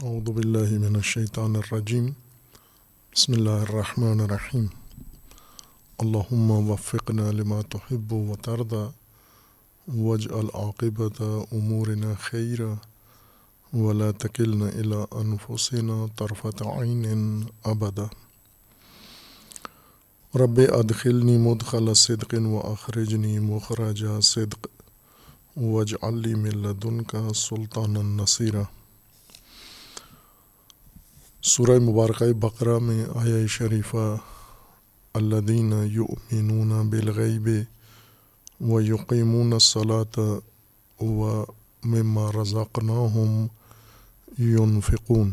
اعوذ باللہ من الشیطان الرجیم بسم اللہ الرحمن الرحیم اللہم وفقنا لما تحب و ترضى واجعل عاقبت امورنا خیرا ولا تکلنا الى انفسنا طرفت عین ابدا رب ادخلنی مدخل صدق و اخرجنی مخرج صدق. وجعل لی من لدنک سلطانا نصیرا سورہ مبارکہ بقرہ میں آیا شریفہ الدین یؤمنون بالغیب و یقیمون الصلاۃ و مما رزقناہم ينفقون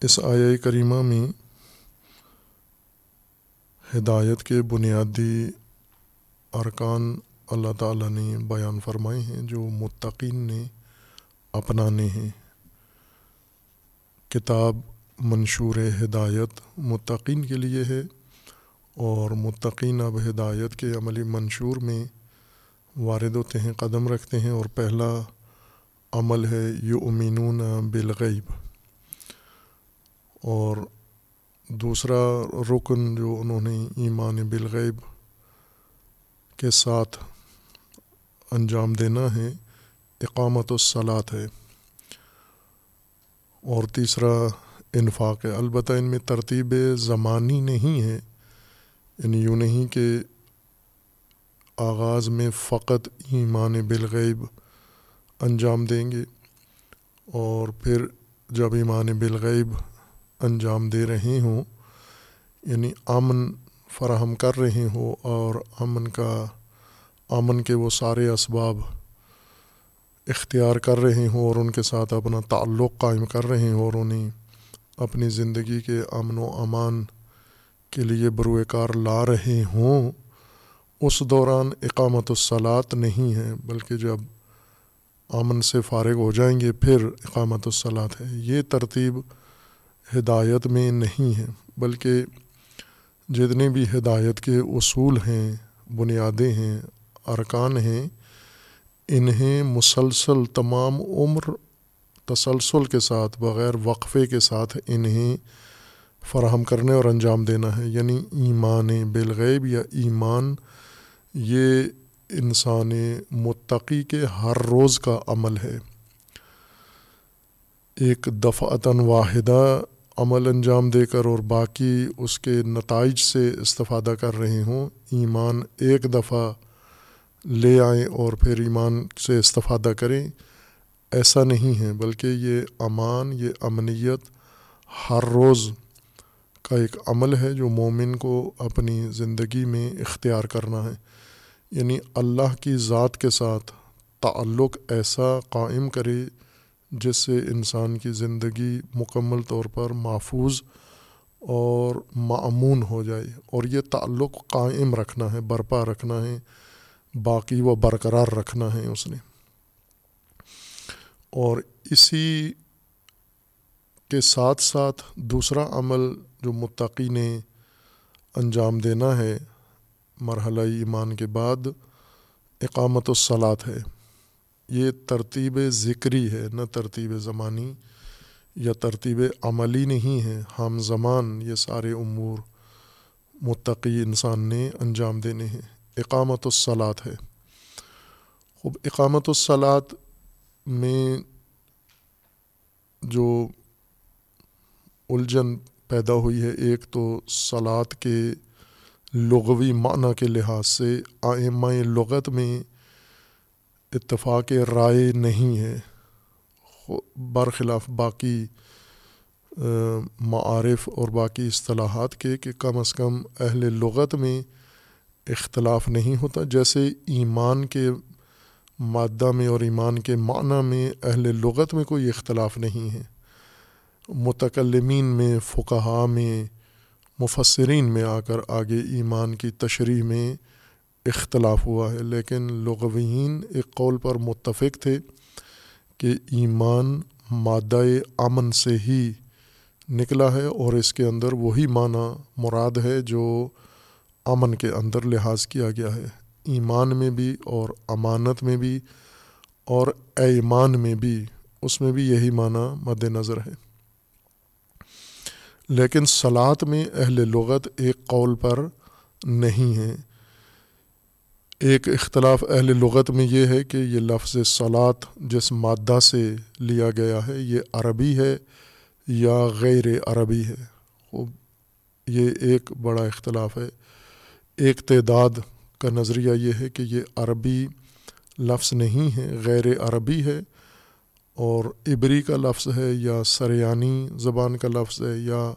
اس آیا کریمہ میں ہدایت کے بنیادی ارکان اللہ تعالیٰ نے بیان فرمائے ہیں، جو متقین نے اپنانے ہیں۔ کتاب منشور ہدایت متقین کے لیے ہے اور متقین اب ہدایت کے عملی منشور میں وارد ہوتے ہیں، قدم رکھتے ہیں اور پہلا عمل ہے یو امینون بالغیب۔ اور دوسرا رکن جو انہوں نے ایمان بالغیب کے ساتھ انجام دینا ہے، اقامت الصلاط ہے۔ اور تیسرا انفاق ہے۔ البتہ ان میں ترتیب زمانی نہیں ہے۔ یعنی یوں نہیں کہ آغاز میں فقط ایمان بالغیب انجام دیں گے اور پھر جب ایمان بالغیب انجام دے رہے ہوں یعنی امن فراہم کر رہے ہوں اور امن کا، امن کے وہ سارے اسباب اختیار کر رہے ہوں اور ان کے ساتھ اپنا تعلق قائم کر رہے ہوں اور انہیں اپنی زندگی کے امن و امان کے لیے بروئے کار لا رہے ہوں۔ اس دوران اقامت الصلاط نہیں ہے، بلکہ جب امن سے فارغ ہو جائیں گے، پھر اقامت الصلاط ہے۔ یہ ترتیب ہدایت میں نہیں ہے، بلکہ جتنے بھی ہدایت کے اصول ہیں، بنیادیں ہیں، ارکان ہیں انہیں مسلسل تمام عمر تسلسل کے ساتھ بغیر وقفے کے ساتھ انہیں فراہم کرنے اور انجام دینا ہے۔ یعنی ایمان بالغیب یا ایمان، یہ انسان متقی کے ہر روز کا عمل ہے۔ ایک دفعتاً واحدہ عمل انجام دے کر اور باقی اس کے نتائج سے استفادہ کر رہے ہوں۔ ایمان ایک دفعہ لے آئیں اور پھر ایمان سے استفادہ کریں، ایسا نہیں ہے، بلکہ یہ امان، یہ امنیت ہر روز کا ایک عمل ہے جو مومن کو اپنی زندگی میں اختیار کرنا ہے۔ یعنی اللہ کی ذات کے ساتھ تعلق ایسا قائم کرے جس سے انسان کی زندگی مکمل طور پر محفوظ اور معمون ہو جائے، اور یہ تعلق قائم رکھنا ہے، برپا رکھنا ہے۔ باقی و برقرار رکھنا ہے اس نے۔ اور اسی کے ساتھ ساتھ دوسرا عمل جو متقی نے انجام دینا ہے، مرحلہ ایمان کے بعد اقامت الصلاط ہے۔ یہ ترتیب ذکری ہے، نہ ترتیب زمانی یا ترتیب عملی نہیں ہے۔ ہم زمان یہ سارے امور متقی انسان نے انجام دینے ہیں۔ اقامت الصلاط ہے۔ خوب، اقامت الصلاط میں جو الجھن پیدا ہوئی ہے، ایک تو صلاط کے لغوی معنی کے لحاظ سے آئمہ لغت میں اتفاق رائے نہیں ہے۔ برخلاف باقی معارف اور باقی اصطلاحات کے کہ کم از کم اہل لغت میں اختلاف نہیں ہوتا۔ جیسے ایمان کے مادہ میں اور ایمان کے معنی میں اہل لغت میں کوئی اختلاف نہیں ہے۔ متکلمین میں فقہا میں، مفسرین میں آ کر آگے ایمان کی تشریح میں اختلاف ہوا ہے۔ لیکن لغوین ایک قول پر متفق تھے کہ ایمان مادہ امن سے ہی نکلا ہے اور اس کے اندر وہی معنی مراد ہے جو امن کے اندر لحاظ کیا گیا ہے۔ ایمان میں بھی اور امانت میں بھی اور ایمان میں بھی، اس میں بھی یہی معنی مد نظر ہے۔ لیکن سلاد میں اہل لغت ایک قول پر نہیں ہے ایک اختلاف اہل لغت میں یہ ہے کہ یہ لفظ سلاد جس مادہ سے لیا گیا ہے، یہ عربی ہے یا غیر عربی ہے۔ یہ ایک بڑا اختلاف ہے۔ ایک تعداد کا نظریہ یہ ہے کہ یہ عربی لفظ نہیں ہے، غیر عربی ہے اور عبری کا لفظ ہے یا سریانی زبان کا لفظ ہے یا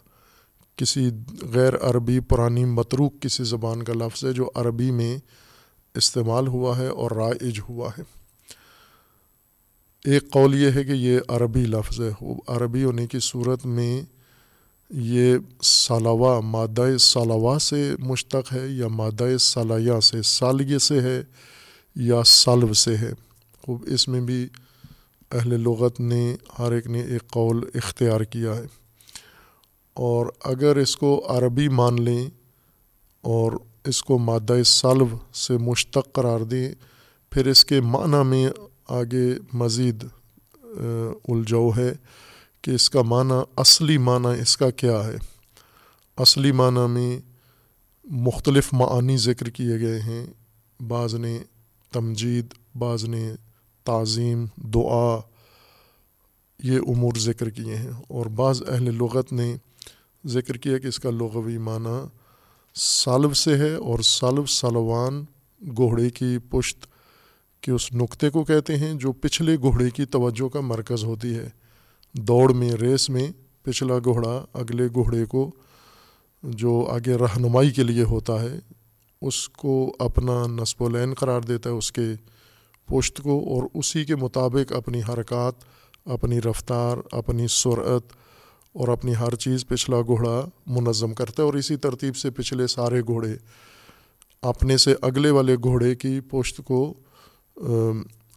کسی غیر عربی پرانی متروک کسی زبان کا لفظ ہے جو عربی میں استعمال ہوا ہے اور رائج ہوا ہے۔ ایک قول یہ ہے کہ یہ عربی لفظ ہے۔ عربی ہونے کی صورت میں یہ سالوا مادہ سالوا سے مشتق ہے یا مادہ سالیہ سے سالیہ سے ہے یا سالو سے ہے؟ خوب، اس میں بھی اہل لغت نے، ہر ایک نے ایک قول اختیار کیا ہے۔ اور اگر اس کو عربی مان لیں اور اس کو مادہ سالو سے مشتق قرار دیں، پھر اس کے معنی میں آگے مزید الجھو ہے۔ کہ اس کا معنی اصلی معنی اس کا کیا ہے؟ اصلی معنی میں مختلف معانی ذکر کیے گئے ہیں۔ بعض نے تمجید، بعض نے تعظیم، دعا، یہ امور ذکر کیے ہیں۔ اور بعض اہل لغت نے ذکر کیا کہ اس کا لغوی معنی سالب سے ہے اور سالب سلوان گھوڑے کی پشت کے اس نقطے کو کہتے ہیں جو پچھلے گھوڑے کی توجہ کا مرکز ہوتی ہے۔ دوڑ میں، ریس میں پچھلا گھوڑا اگلے گھوڑے کو جو آگے رہنمائی کے لیے ہوتا ہے، اس کو اپنا نصب العین قرار دیتا ہے اس کے پشت کو اور اسی کے مطابق اپنی حرکات، اپنی رفتار، اپنی سرعت اور اپنی ہر چیز پچھلا گھوڑا منظم کرتا ہے اور اسی ترتیب سے پچھلے سارے گھوڑے اپنے سے اگلے والے گھوڑے کی پشت کو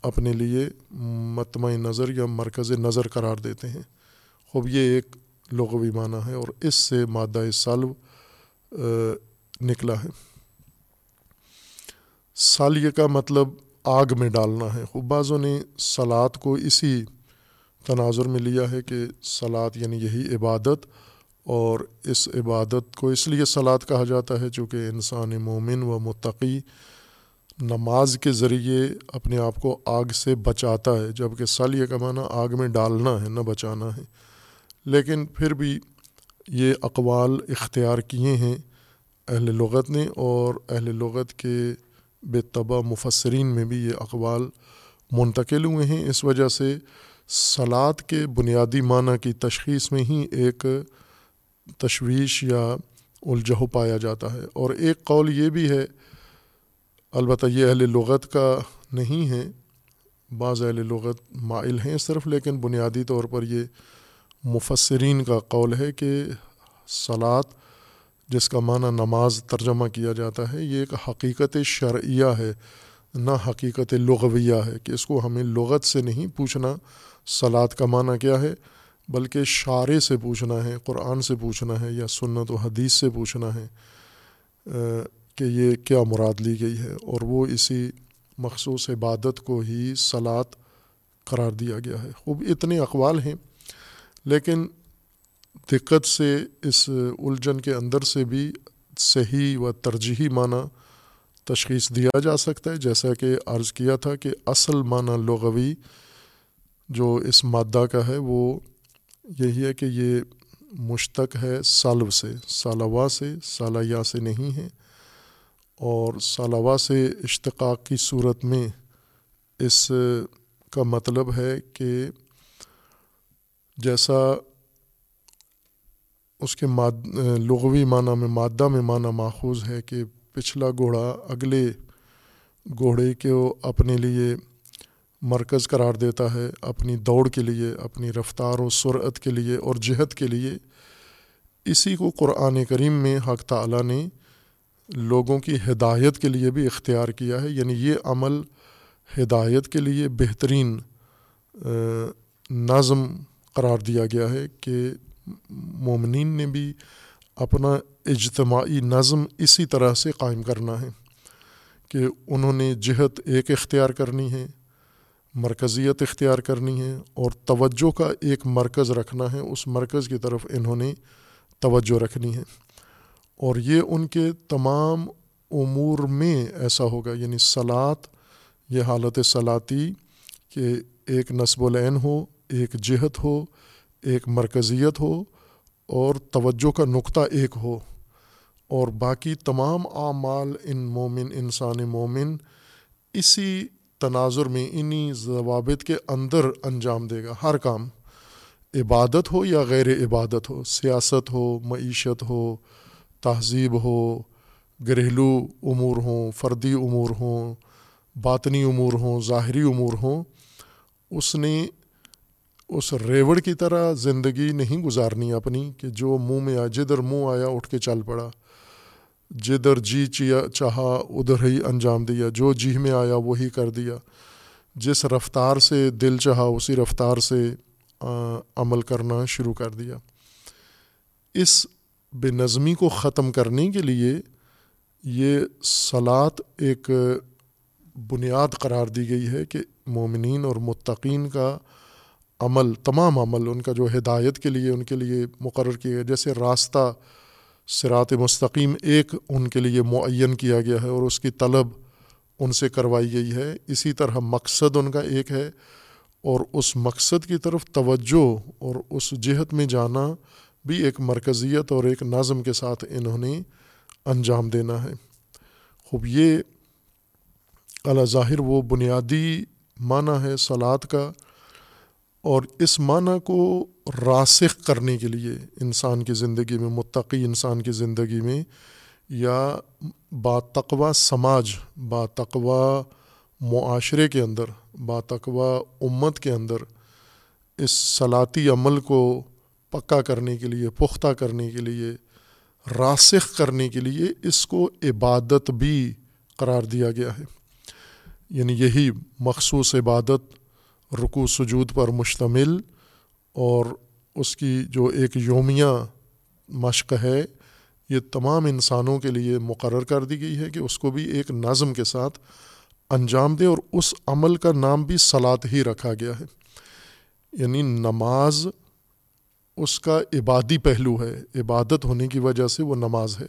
اپنے لیے متمع نظر یا مرکز نظر قرار دیتے ہیں۔ خوب، یہ ایک لغوی معنی ہے اور اس سے مادہ سالو نکلا ہے۔ سالیہ کا مطلب آگ میں ڈالنا ہے۔ خوب، بعضوں نے سلاد کو اسی تناظر میں لیا ہے کہ سلاد یعنی یہی عبادت، اور اس عبادت کو اس لیے سلاد کہا جاتا ہے چونکہ انسان مومن و متقی نماز کے ذریعے اپنے آپ کو آگ سے بچاتا ہے جبکہ سالیہ کا معنی آگ میں ڈالنا ہے، نہ بچانا ہے۔ لیکن پھر بھی یہ اقوال اختیار کیے ہیں اہل لغت نے، اور اہل لغت کے بے طبع مفسرین میں بھی یہ اقوال منتقل ہوئے ہیں۔ اس وجہ سے سلاد کے بنیادی معنی کی تشخیص میں ہی ایک تشویش یا الجھو پایا جاتا ہے۔ اور ایک قول یہ بھی ہے البتہ یہ اہل لغت کا نہیں ہے۔ بعض اہل لغت مائل ہیں صرف، لیکن بنیادی طور پر یہ مفسرین کا قول ہے کہ سلاد جس کا معنی نماز ترجمہ کیا جاتا ہے، یہ ایک حقیقت شرعیہ ہے، نہ حقیقت لغویہ ہے کہ اس کو ہمیں لغت سے نہیں پوچھنا سلاد کا معنی کیا ہے، بلکہ شارع سے پوچھنا ہے، قرآن سے پوچھنا ہے یا سنت و حدیث سے پوچھنا ہے۔ کہ یہ کیا مراد لی گئی ہے اور وہ اسی مخصوص عبادت کو ہی سلاد قرار دیا گیا ہے۔ خوب اتنے اقوال ہیں، لیکن دقت سے اس الجھن کے اندر سے بھی صحیح و ترجیحی معنی تشخیص دیا جا سکتا ہے۔ جیسا کہ عرض کیا تھا کہ اصل معنی لغوی جو اس مادہ کا ہے، وہ یہی ہے کہ یہ مشتق ہے، سالو سے سالوا سے سالیہ سے نہیں ہے۔ اور سالوا سے اشتقاق کی صورت میں اس کا مطلب ہے کہ جیسا اس کے ماد، لغوی معنی میں، مادہ میں معنی ماخوذ ہے کہ پچھلا گھوڑا اگلے گھوڑے کو اپنے لیے مرکز قرار دیتا ہے، اپنی دوڑ کے لیے، اپنی رفتار و سرعت کے لیے اور جہت کے لیے۔ اسی کو قرآن کریم میں حق تعلیٰ نے لوگوں کی ہدایت کے لیے بھی اختیار کیا ہے یعنی یہ عمل ہدایت کے لیے بہترین نظم قرار دیا گیا ہے کہ مومنین نے بھی اپنا اجتماعی نظم اسی طرح سے قائم کرنا ہے کہ انہوں نے جہت ایک اختیار کرنی ہے، مرکزیت اختیار کرنی ہے اور توجہ کا ایک مرکز رکھنا ہے۔ اس مرکز کی طرف انہوں نے توجہ رکھنی ہے۔ اور یہ ان کے تمام امور میں ایسا ہوگا یعنی سلاد یہ حالت سلاتی کہ ایک نصب العین ہو، ایک جہت ہو، ایک مرکزیت ہو، اور توجہ کا نقطہ ایک ہو۔ اور باقی تمام اعمال ان مومن، انسان مومن اسی تناظر میں، انہی ضوابط کے اندر انجام دے گا۔ ہر کام عبادت ہو یا غیر عبادت ہو، سیاست ہو، معیشت ہو تہذیب ہو، گھریلو امور ہوں، فردی امور ہوں، باطنی امور ہوں، ظاہری امور ہوں، اس نے اس ریوڑ کی طرح زندگی نہیں گزارنی اپنی کہ جو منہ میں آیا، جدھر منہ آیا اٹھ کے چل پڑا، جدھر جی چیا چاہا، ادھر ہی انجام دیا، جو جی میں آیا وہی کر دیا۔ جس رفتار سے دل چاہا، اسی رفتار سے عمل کرنا شروع کر دیا۔ اس بے نظمی کو ختم کرنے کے لیے یہ سلاد ایک بنیاد قرار دی گئی ہے کہ مومنین اور متقین کا عمل، تمام عمل ان کا جو ہدایت کے لیے، ان کے لیے مقرر کیا گیا، جیسے راستہ سرات مستقیم ایک ان کے لیے معین کیا گیا ہے اور اس کی طلب ان سے کروائی گئی ہے۔ اسی طرح مقصد ان کا ایک ہے اور اس مقصد کی طرف توجہ اور اس جہت میں جانا بھی ایک مرکزیت اور ایک نظم کے ساتھ انہوں نے انجام دینا ہے۔ خوب، یہ اعلیٰ ظاہر وہ بنیادی معنی ہے سلاد کا، اور اس معنی کو راسخ کرنے کے لیے انسان کی زندگی میں، متقی انسان کی زندگی میں، یا باتقوا سماج باتقوا معاشرے کے اندر باتقوا امت کے اندر اس صلاحی عمل کو پکا کرنے کے لیے، پختہ کرنے کے لیے، راسخ کرنے کے لیے اس کو عبادت بھی قرار دیا گیا ہے۔ یعنی یہی مخصوص عبادت رکو سجود پر مشتمل اور اس کی جو ایک یومیہ مشق ہے، یہ تمام انسانوں کے لیے مقرر کر دی گئی ہے کہ اس کو بھی ایک نظم کے ساتھ انجام دے اور اس عمل کا نام بھی سلاد ہی رکھا گیا ہے۔ یعنی نماز اس کا عبادی پہلو ہے، عبادت ہونے کی وجہ سے وہ نماز ہے۔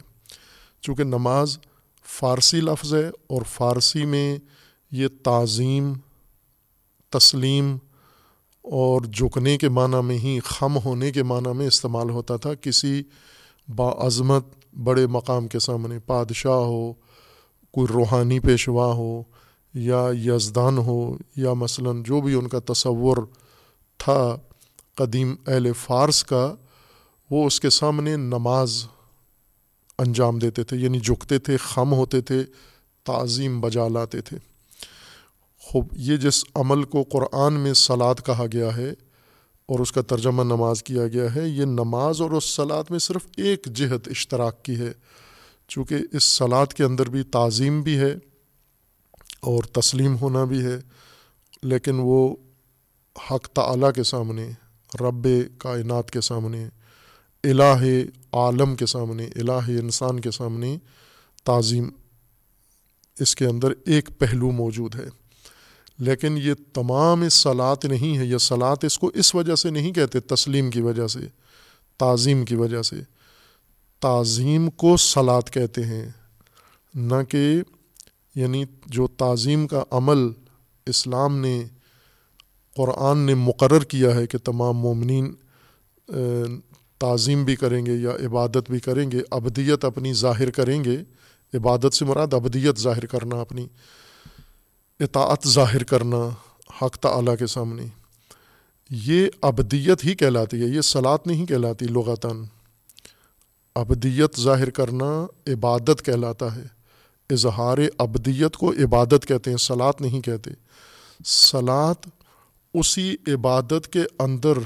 چونکہ نماز فارسی لفظ ہے اور فارسی میں یہ تعظیم، تسلیم اور جھکنے کے معنی میں ہی، خم ہونے کے معنی میں استعمال ہوتا تھا۔ کسی باعظمت بڑے مقام کے سامنے بادشاہ ہو، کوئی روحانی پیشوا ہو یا یزدان ہو یا مثلاً جو بھی ان کا تصور تھا قدیم اہل فارس کا وہ اس کے سامنے نماز انجام دیتے تھے یعنی جھکتے تھے، خم ہوتے تھے، تعظیم بجا لاتے تھے۔ خوب، یہ جس عمل کو قرآن میں سلاد کہا گیا ہے اور اس کا ترجمہ نماز کیا گیا ہے، یہ نماز اور اس سلاد میں صرف ایک جہت اشتراک کی ہے۔ چونکہ اس سلاد کے اندر بھی تعظیم بھی ہے اور تسلیم ہونا بھی ہے، لیکن وہ حق تعلیٰ کے سامنے رب کائنات کے سامنے، الہ عالم کے سامنے، الہ انسان کے سامنے تعظیم اس کے اندر ایک پہلو موجود ہے۔ لیکن یہ تمام اس صلاط نہیں ہے یہ صلاط اس کو اس وجہ سے نہیں کہتے، تسلیم کی وجہ سے، تعظیم کی وجہ سے۔ تعظیم کو صلاط کہتے ہیں، نہ کہ یعنی جو تعظیم کا عمل اسلام نے قرآن نے مقرر کیا ہے کہ تمام مومنین تعظیم بھی کریں گے یا عبادت بھی کریں گے، ابدیت اپنی ظاہر کریں گے۔ عبادت سے مراد ابدیت ظاہر کرنا، اپنی اطاعت ظاہر کرنا، حق تعلیٰ کے سامنے۔ یہ ابدیت ہی کہلاتی ہے، یہ سلاد نہیں کہلاتی لغتاً۔ ابدیت ظاہر کرنا عبادت کہلاتا ہے۔ اظہار ابدیت کو عبادت کہتے ہیں سلاد نہیں کہتے۔ سلاد اسی عبادت کے اندر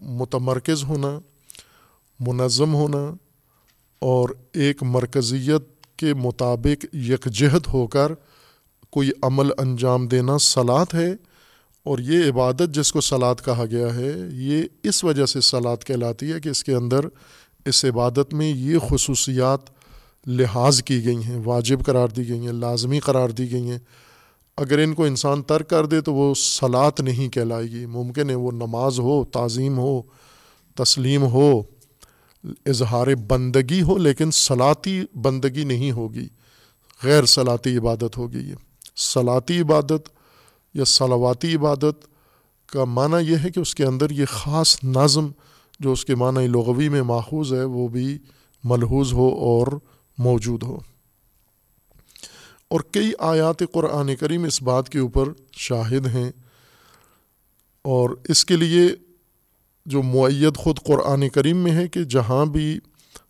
متمرکز ہونا، منظم ہونا اور ایک مرکزیت کے مطابق یکجہت ہو کر کوئی عمل انجام دینا سلاد ہے اور یہ عبادت جس کو سلاد کہا گیا ہے، یہ اس وجہ سے سلاد کہلاتی ہے کہ اس کے اندر اس عبادت میں یہ خصوصیات لحاظ کی گئی ہیں، واجب قرار دی گئی ہیں، لازمی قرار دی گئی ہیں۔ اگر ان کو انسان ترک کر دے تو وہ سلاد نہیں کہلائے گی۔ ممکن ہے وہ نماز ہو، تعظیم ہو، تسلیم ہو، اظہار بندگی ہو، لیکن صلاتی بندگی نہیں ہوگی۔ غیر صلاتی عبادت ہوگی یہ۔ صلاتی عبادت یا صلواتی عبادت کا معنی یہ ہے کہ اس کے اندر یہ خاص نظم جو اس کے معنی لغوی میں ماخوذ ہے، وہ بھی ملحوظ ہو اور موجود ہو۔ اور کئی آیات قرآن کریم اس بات کے اوپر شاہد ہیں اور اس کے لیے جو معیت خود قرآن کریم میں ہے کہ جہاں بھی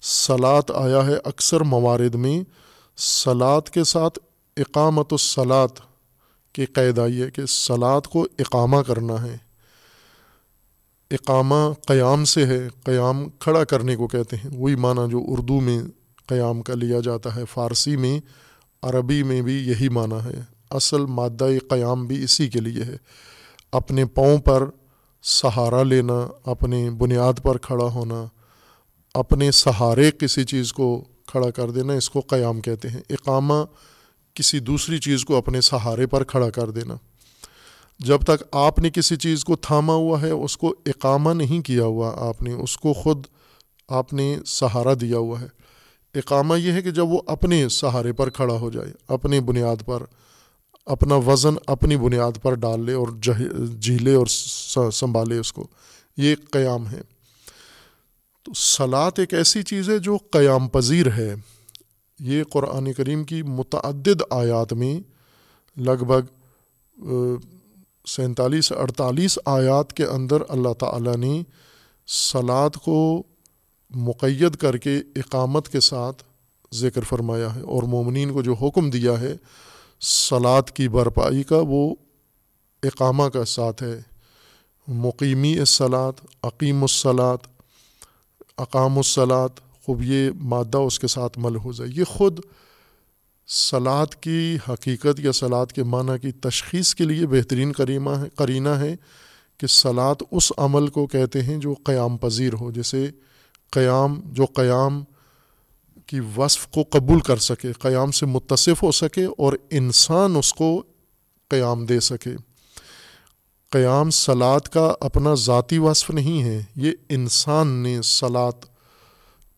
سلاد آیا ہے، اکثر موارد میں سلاد کے ساتھ اقامت الصلاط کی قید آئی ہے کہ سلاد کو اقامہ کرنا ہے۔ اقامہ قیام سے ہے، قیام کھڑا کرنے کو کہتے ہیں۔ وہی معنی جو اردو میں قیام کا لیا جاتا ہے، فارسی میں عربی میں بھی یہی معنی ہے۔ اصل مادہ قیام بھی اسی کے لیے ہے۔ اپنے پاؤں پر سہارا لینا، اپنے بنیاد پر کھڑا ہونا، اپنے سہارے کسی چیز کو کھڑا کر دینا، اس کو قیام کہتے ہیں۔ اقامہ کسی دوسری چیز کو اپنے سہارے پر کھڑا کر دینا۔ جب تک آپ نے کسی چیز کو تھاما ہوا ہے، اس کو اقامہ نہیں کیا ہوا آپ نے، اس کو خود آپ نے سہارا دیا ہوا ہے۔ اقامہ یہ ہے کہ جب وہ اپنے سہارے پر کھڑا ہو جائے، اپنی بنیاد پر، اپنا وزن اپنی بنیاد پر ڈال لے اور جھیلے جی اور سنبھالے اس کو، یہ قیام ہے۔ تو سلاد ایک ایسی چیز ہے جو قیام پذیر ہے۔ یہ قرآن کریم کی متعدد آیات میں لگ بھگ سینتالیس، اڑتالیس آیات کے اندر اللہ تعالیٰ نے سلاد کو مقید کر کے اقامت کے ساتھ ذکر فرمایا ہے اور مومنین کو جو حکم دیا ہے سلاد کی برپائی کا، وہ اقامہ کا ساتھ ہے۔ مقیمی الصلاط عقیم الصلاط اقام الصلاط خوب یہ مادہ اس کے ساتھ ملحوظ ہے۔ یہ خود سلاد کی حقیقت یا سلاد کے معنی کی تشخیص کے لیے بہترین کریمہ ہے، کرینہ ہے کہ سلاد اس عمل کو کہتے ہیں جو قیام پذیر ہو جیسے قیام، جو قیام کی وصف کو قبول کر سکے، قیام سے متصف ہو سکے اور انسان اس کو قیام دے سکے۔ قیام سلاد کا اپنا ذاتی وصف نہیں ہے، یہ انسان نے سلاد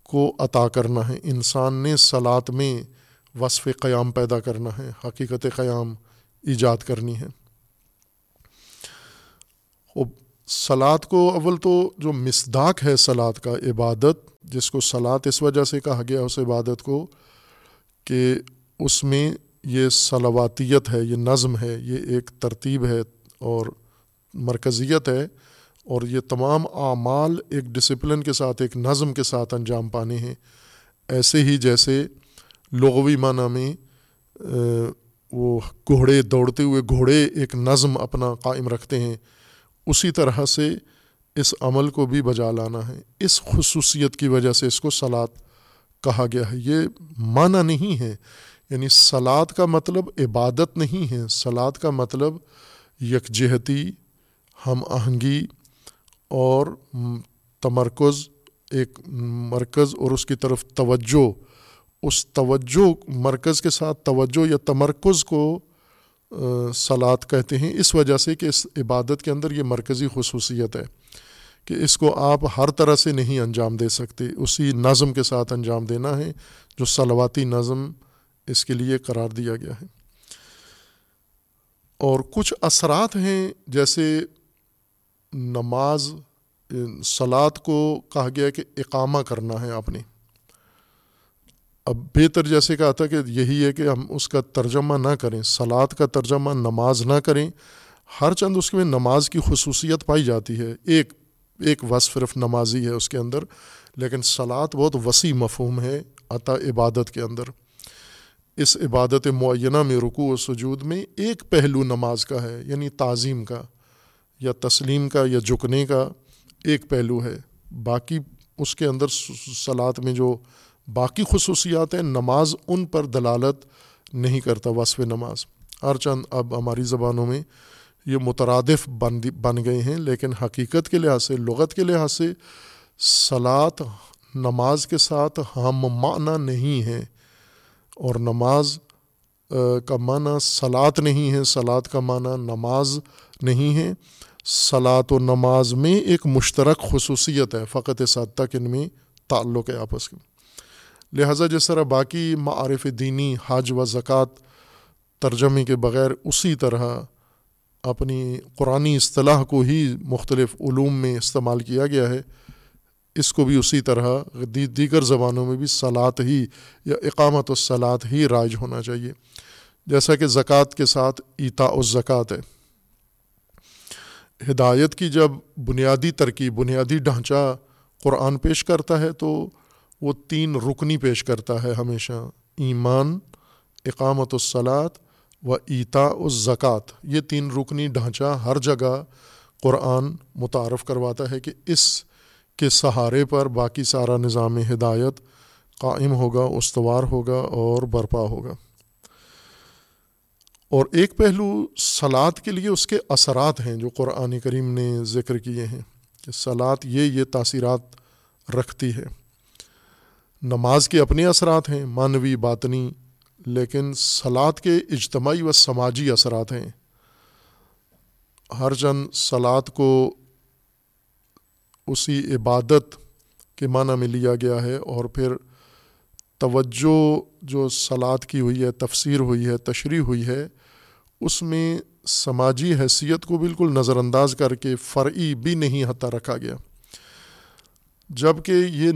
کو عطا کرنا ہے۔ انسان نے سلاد میں وصف قیام پیدا کرنا ہے، حقیقت قیام ایجاد کرنی ہے۔ سلاد کو اول تو جو مصداق ہے سلاد کا، عبادت، جس کو سلاد اس وجہ سے کہا گیا اس عبادت کو کہ اس میں یہ صلواتیت ہے، یہ نظم ہے، یہ ایک ترتیب ہے اور مرکزیت ہے اور یہ تمام اعمال ایک ڈسپلن کے ساتھ، ایک نظم کے ساتھ انجام پانے ہیں۔ ایسے ہی جیسے لغوی معنی میں وہ گھوڑے دوڑتے ہوئے گھوڑے ایک نظم اپنا قائم رکھتے ہیں۔ اسی طرح سے اس عمل کو بھی بجا لانا ہے۔ اس خصوصیت کی وجہ سے اس کو سلاد کہا گیا ہے۔ یہ معنی نہیں ہے۔ یعنی سلاد کا مطلب عبادت نہیں ہے۔ سلاد کا مطلب یکجہتی، ہم آہنگی اور تمرکز، ایک مرکز اور اس کی طرف توجہ۔ اس توجہ، مرکز کے ساتھ توجہ یا تمرکز کو سلاد کہتے ہیں، اس وجہ سے کہ اس عبادت کے اندر یہ مرکزی خصوصیت ہے کہ اس کو آپ ہر طرح سے نہیں انجام دے سکتے، اسی نظم کے ساتھ انجام دینا ہے جو سلواتی نظم اس کے لیے قرار دیا گیا ہے۔ اور کچھ اثرات ہیں، جیسے نماز سلاد کو کہا گیا کہ اقامہ کرنا ہے آپ نے۔ اب بہتر جیسے کہا تھا کہ یہی ہے کہ ہم اس کا ترجمہ نہ کریں سلاد کا ترجمہ، نماز نہ کریں، ہر چند اس میں نماز کی خصوصیت پائی جاتی ہے۔ ایک ایک وصف صرف نمازی ہے اس کے اندر، لیکن سلاد بہت وسیع مفہوم ہے عطا عبادت کے اندر۔ اس عبادت معینہ میں رکوع و سجود میں ایک پہلو نماز کا ہے یعنی تعظیم کا، یا تسلیم کا، یا جھکنے کا ایک پہلو ہے۔ باقی اس کے اندر سلاد میں جو باقی خصوصیات ہیں، نماز ان پر دلالت نہیں کرتا، وصف نماز۔ ہر چند اب ہماری زبانوں میں یہ مترادف بن بن گئے ہیں، لیکن حقیقت کے لحاظ سے، لغت کے لحاظ سے سلاد نماز کے ساتھ ہم معنی نہیں ہے اور نماز کا معنی سلاد نہیں ہے سلاد کا معنی نماز نہیں ہے سلاد و نماز میں ایک مشترک خصوصیت ہے، فقط سات تک ان میں تعلق ہے آپس کے لہٰذا جس طرح باقی معارف دینی حج و زکوٰۃ ترجمے کے بغیر اسی طرح اپنی قرآن اصطلاح کو ہی مختلف علوم میں استعمال کیا گیا ہے، اس کو بھی اسی طرح دیگر زبانوں میں بھی صلاط ہی یا اقامت و صلاط ہی رائج ہونا چاہیے۔ جیسا کہ زکوٰۃ کے ساتھ ایتا و زکوٰۃ ہے۔ ہدایت کی جب بنیادی ترکیب، بنیادی ڈھانچہ قرآن پیش کرتا ہے تو وہ تین رکنی پیش کرتا ہے ہمیشہ، ایمان، اقامت الصلاط و ایتا الزکوٰۃ یہ تین رکنی ڈھانچہ ہر جگہ قرآن متعارف کرواتا ہے کہ اس کے سہارے پر باقی سارا نظام ہدایت قائم ہوگا، استوار ہوگا اور برپا ہوگا۔ اور ایک پہلو سلاد کے لیے اس کے اثرات ہیں جو قرآن کریم نے ذکر کیے ہیں کہ سلاد یہ یہ تاثیرات رکھتی ہے۔ نماز کے اپنے اثرات ہیں، مانوی، باطنی، لیکن سلاد کے اجتماعی و سماجی اثرات ہیں۔ ہر جن سلاد کو اسی عبادت کے معنی میں لیا گیا ہے اور پھر توجہ جو سلاد کی ہوئی ہے، تفسیر ہوئی ہے، تشریح ہوئی ہے، اس میں سماجی حیثیت کو بالکل نظر انداز کر کے فرعی بھی نہیں حتیٰ رکھا گیا۔ جبکہ یہ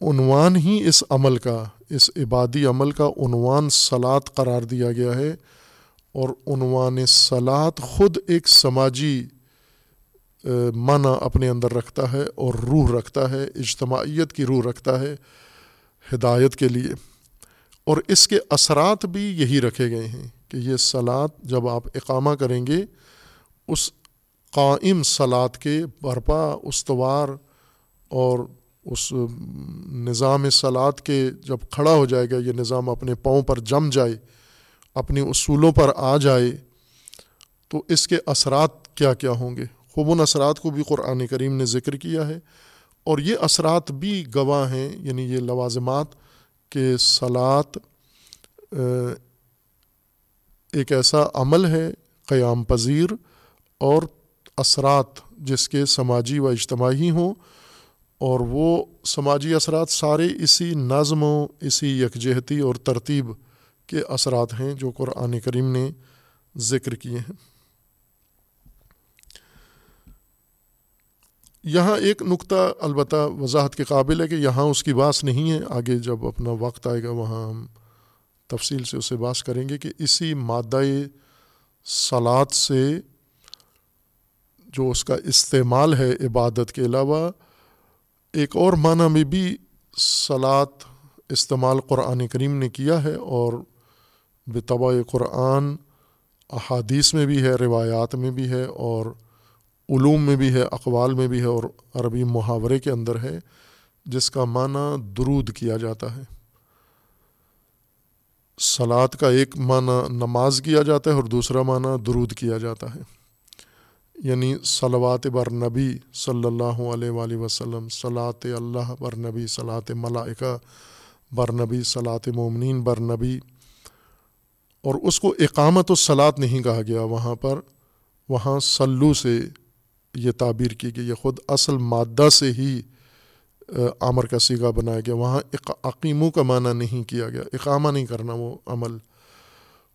عنوان ہی اس عمل کا، اس عبادی عمل کا عنوان سلاد قرار دیا گیا ہے اور عنوان سلاد خود ایک سماجی معنی اپنے اندر رکھتا ہے اور روح رکھتا ہے، اجتماعیت کی روح رکھتا ہے ہدایت کے لیے۔ اور اس کے اثرات بھی یہی رکھے گئے ہیں کہ یہ سلاد جب آپ اقامہ کریں گے، اس قائم سلاد کے برپا، استوار اور اس نظام سلاد کے جب کھڑا ہو جائے گا، یہ نظام اپنے پاؤں پر جم جائے اپنے اصولوں پر آ جائے، تو اس کے اثرات کیا کیا ہوں گے؟ خوب ان اثرات کو بھی قرآن کریم نے ذکر کیا ہے۔ اور یہ اثرات بھی گواہ ہیں یعنی یہ لوازمات کہ سلاد ایک ایسا عمل ہے، قیام پذیر، اور اثرات جس کے سماجی و اجتماعی ہوں اور وہ سماجی اثرات سارے اسی نظم و اسی یکجہتی اور ترتیب کے اثرات ہیں جو قرآن کریم نے ذکر کیے ہیں۔ یہاں ایک نقطہ البتہ وضاحت کے قابل ہے کہ یہاں اس کی باس نہیں ہے۔ آگے جب اپنا وقت آئے گا، وہاں ہم تفصیل سے اسے باس کریں گے کہ اسی مادہ سلاد سے جو اس کا استعمال ہے عبادت کے علاوہ ایک اور معنی میں بھی سلاد استعمال قرآن کریم نے کیا ہے اور بطبع قرآن احادیث میں بھی ہے، روایات میں بھی ہے اور علوم میں بھی ہے، اقوال میں بھی ہے اور عربی محاورے کے اندر ہے، جس کا معنی درود کیا جاتا ہے۔ سلاد کا ایک معنی نماز کیا جاتا ہے اور دوسرا معنی درود کیا جاتا ہے۔ یعنی صلوات بر نبی صلی اللہ علیہ وآلہ وسلم صلاۃ اللہ بر نبی صلاۃ ملائکہ بر نبی صلاۃ مومنین بر نبی۔ اور اس کو اقامت و سلاد نہیں کہا گیا، وہاں پر، وہاں سلو سے یہ تعبیر کی گئی، یہ خود اصل مادہ سے ہی عمر کا سیگا بنایا گیا۔ وہاں عقیموں کا معنی نہیں کیا گیا، اقامہ نہیں کرنا وہ عمل۔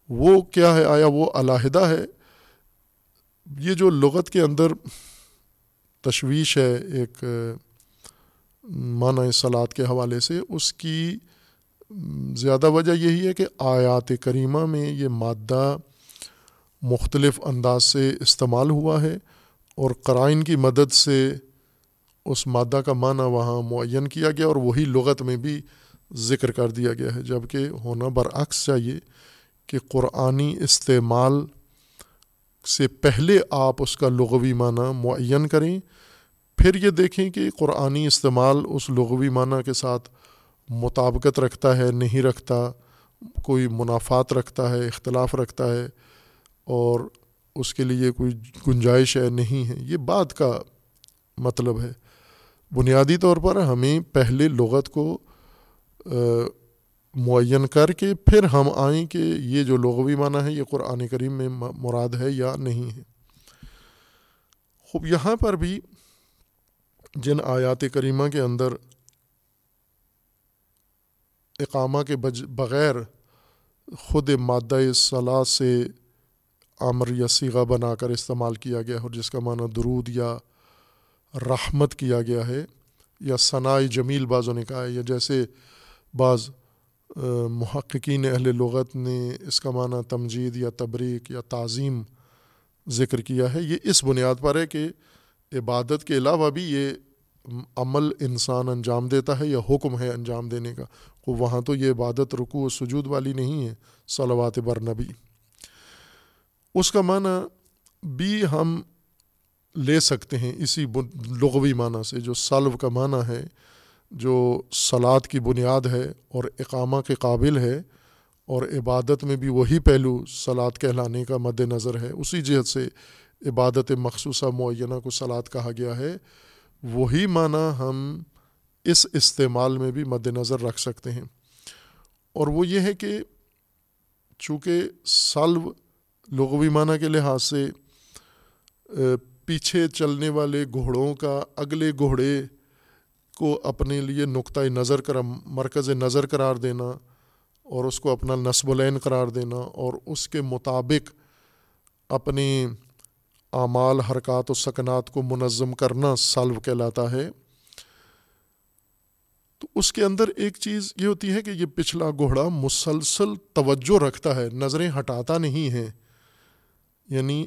وہ کیا ہے آیا؟ وہ علیحدہ ہے۔ یہ جو لغت کے اندر تشویش ہے ایک معنی سلاد کے حوالے سے، اس کی زیادہ وجہ یہی ہے کہ آیات کریمہ میں یہ مادہ مختلف انداز سے استعمال ہوا ہے اور قرائن کی مدد سے اس مادہ کا معنی وہاں معین کیا گیا اور وہی لغت میں بھی ذکر کر دیا گیا ہے۔ جبکہ ہونا برعکس چاہیے کہ قرآنی استعمال سے پہلے آپ اس کا لغوی معنی معین کریں، پھر یہ دیکھیں کہ قرآنی استعمال اس لغوی معنی کے ساتھ مطابقت رکھتا ہے، نہیں رکھتا، کوئی منافعات رکھتا ہے، اختلاف رکھتا ہے، اور اس کے لیے کوئی گنجائش ہے، نہیں ہے۔ یہ بات کا مطلب ہے۔ بنیادی طور پر ہمیں پہلے لغت کو معین کر کے پھر ہم آئیں کہ یہ جو لغوی معنی ہے یہ قرآن کریم میں مراد ہے یا نہیں ہے۔ خوب، یہاں پر بھی جن آیات کریمہ کے اندر اقامہ کے بغیر خود مادہ صلاح سے عمر یا سیغہ بنا کر استعمال کیا گیا اور جس کا معنی درود یا رحمت کیا گیا ہے یا ثناء جمیل بعضوں نے کہا ہے یا جیسے بعض محققین اہل لغت نے اس کا معنی تمجید یا تبریک یا تعظیم ذکر کیا ہے۔ یہ اس بنیاد پر ہے کہ عبادت کے علاوہ بھی یہ عمل انسان انجام دیتا ہے یا حکم ہے انجام دینے کا۔ وہاں تو یہ عبادت رکو و سجود والی نہیں ہے، صلوات بر نبی اس کا معنی بھی ہم لے سکتے ہیں اسی لغوی معنی سے، جو سلو کا معنی ہے۔ جو سلاد کی بنیاد ہے اور اقامہ کے قابل ہے اور عبادت میں بھی وہی پہلو سلاد کہلانے کا مد نظر ہے، اسی جہت سے عبادت مخصوصہ معینہ کو سلاد کہا گیا ہے۔ وہی معنی ہم اس استعمال میں بھی مد نظر رکھ سکتے ہیں۔ اور وہ یہ ہے کہ چونکہ سلو لغوی معنی کے لحاظ سے پیچھے چلنے والے گھوڑوں کا اگلے گھوڑے کو اپنے لیے نقطۂ نظر کر مرکز نظر قرار دینا اور اس کو اپنا نصب العین قرار دینا اور اس کے مطابق اپنی اعمال، حرکات و سکنات کو منظم کرنا سالو کہلاتا ہے۔ تو اس کے اندر ایک چیز یہ ہوتی ہے کہ یہ پچھلا گھوڑا مسلسل توجہ رکھتا ہے، نظریں ہٹاتا نہیں ہے یعنی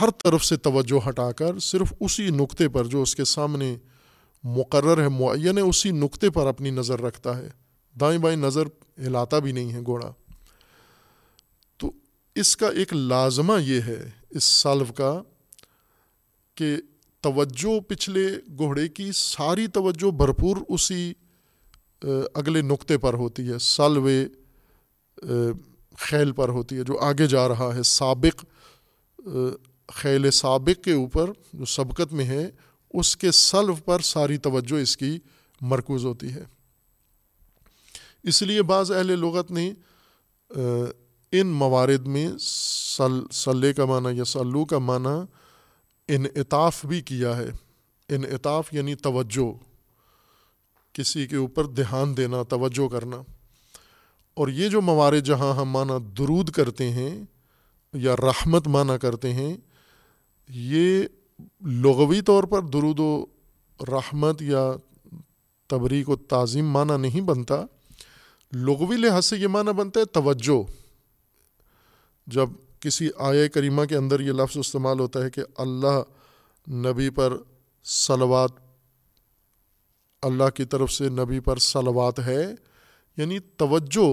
ہر طرف سے توجہ ہٹا کر صرف اسی نقطے پر جو اس کے سامنے مقرر ہے، معین ہے، اسی نقطے پر اپنی نظر رکھتا ہے۔ دائیں بائیں نظر ہلاتا بھی نہیں ہے گھوڑا۔ تو اس کا ایک لازمہ یہ ہے، اس سالو کا، کہ توجہ پچھلے گھوڑے کی ساری توجہ بھرپور اسی اگلے نقطے پر ہوتی ہے۔ سالوے خیل پر ہوتی ہے، جو آگے جا رہا ہے۔ سابق خیل سابق کے اوپر جو سبقت میں ہے اس کے سلو پر ساری توجہ اس کی مرکوز ہوتی ہے۔ اس لیے بعض اہل لغت نے ان موارد میں سل، سلے کا معنی یا سلو کا معنی انعطاف بھی کیا ہے۔ انعطاف یعنی توجہ، کسی کے اوپر دھیان دینا، توجہ کرنا۔ اور یہ جو موارد جہاں ہم معنی درود کرتے ہیں یا رحمت معنی کرتے ہیں، یہ لغوی طور پر درود و رحمت یا تبریک و تعظیم معنی نہیں بنتا۔ لغوی لحاظ سے یہ معنی بنتا ہے توجہ۔ جب کسی آیا کریمہ کے اندر یہ لفظ استعمال ہوتا ہے کہ اللہ نبی پر سلوات اللہ کی طرف سے نبی پر سلوات ہے یعنی توجہ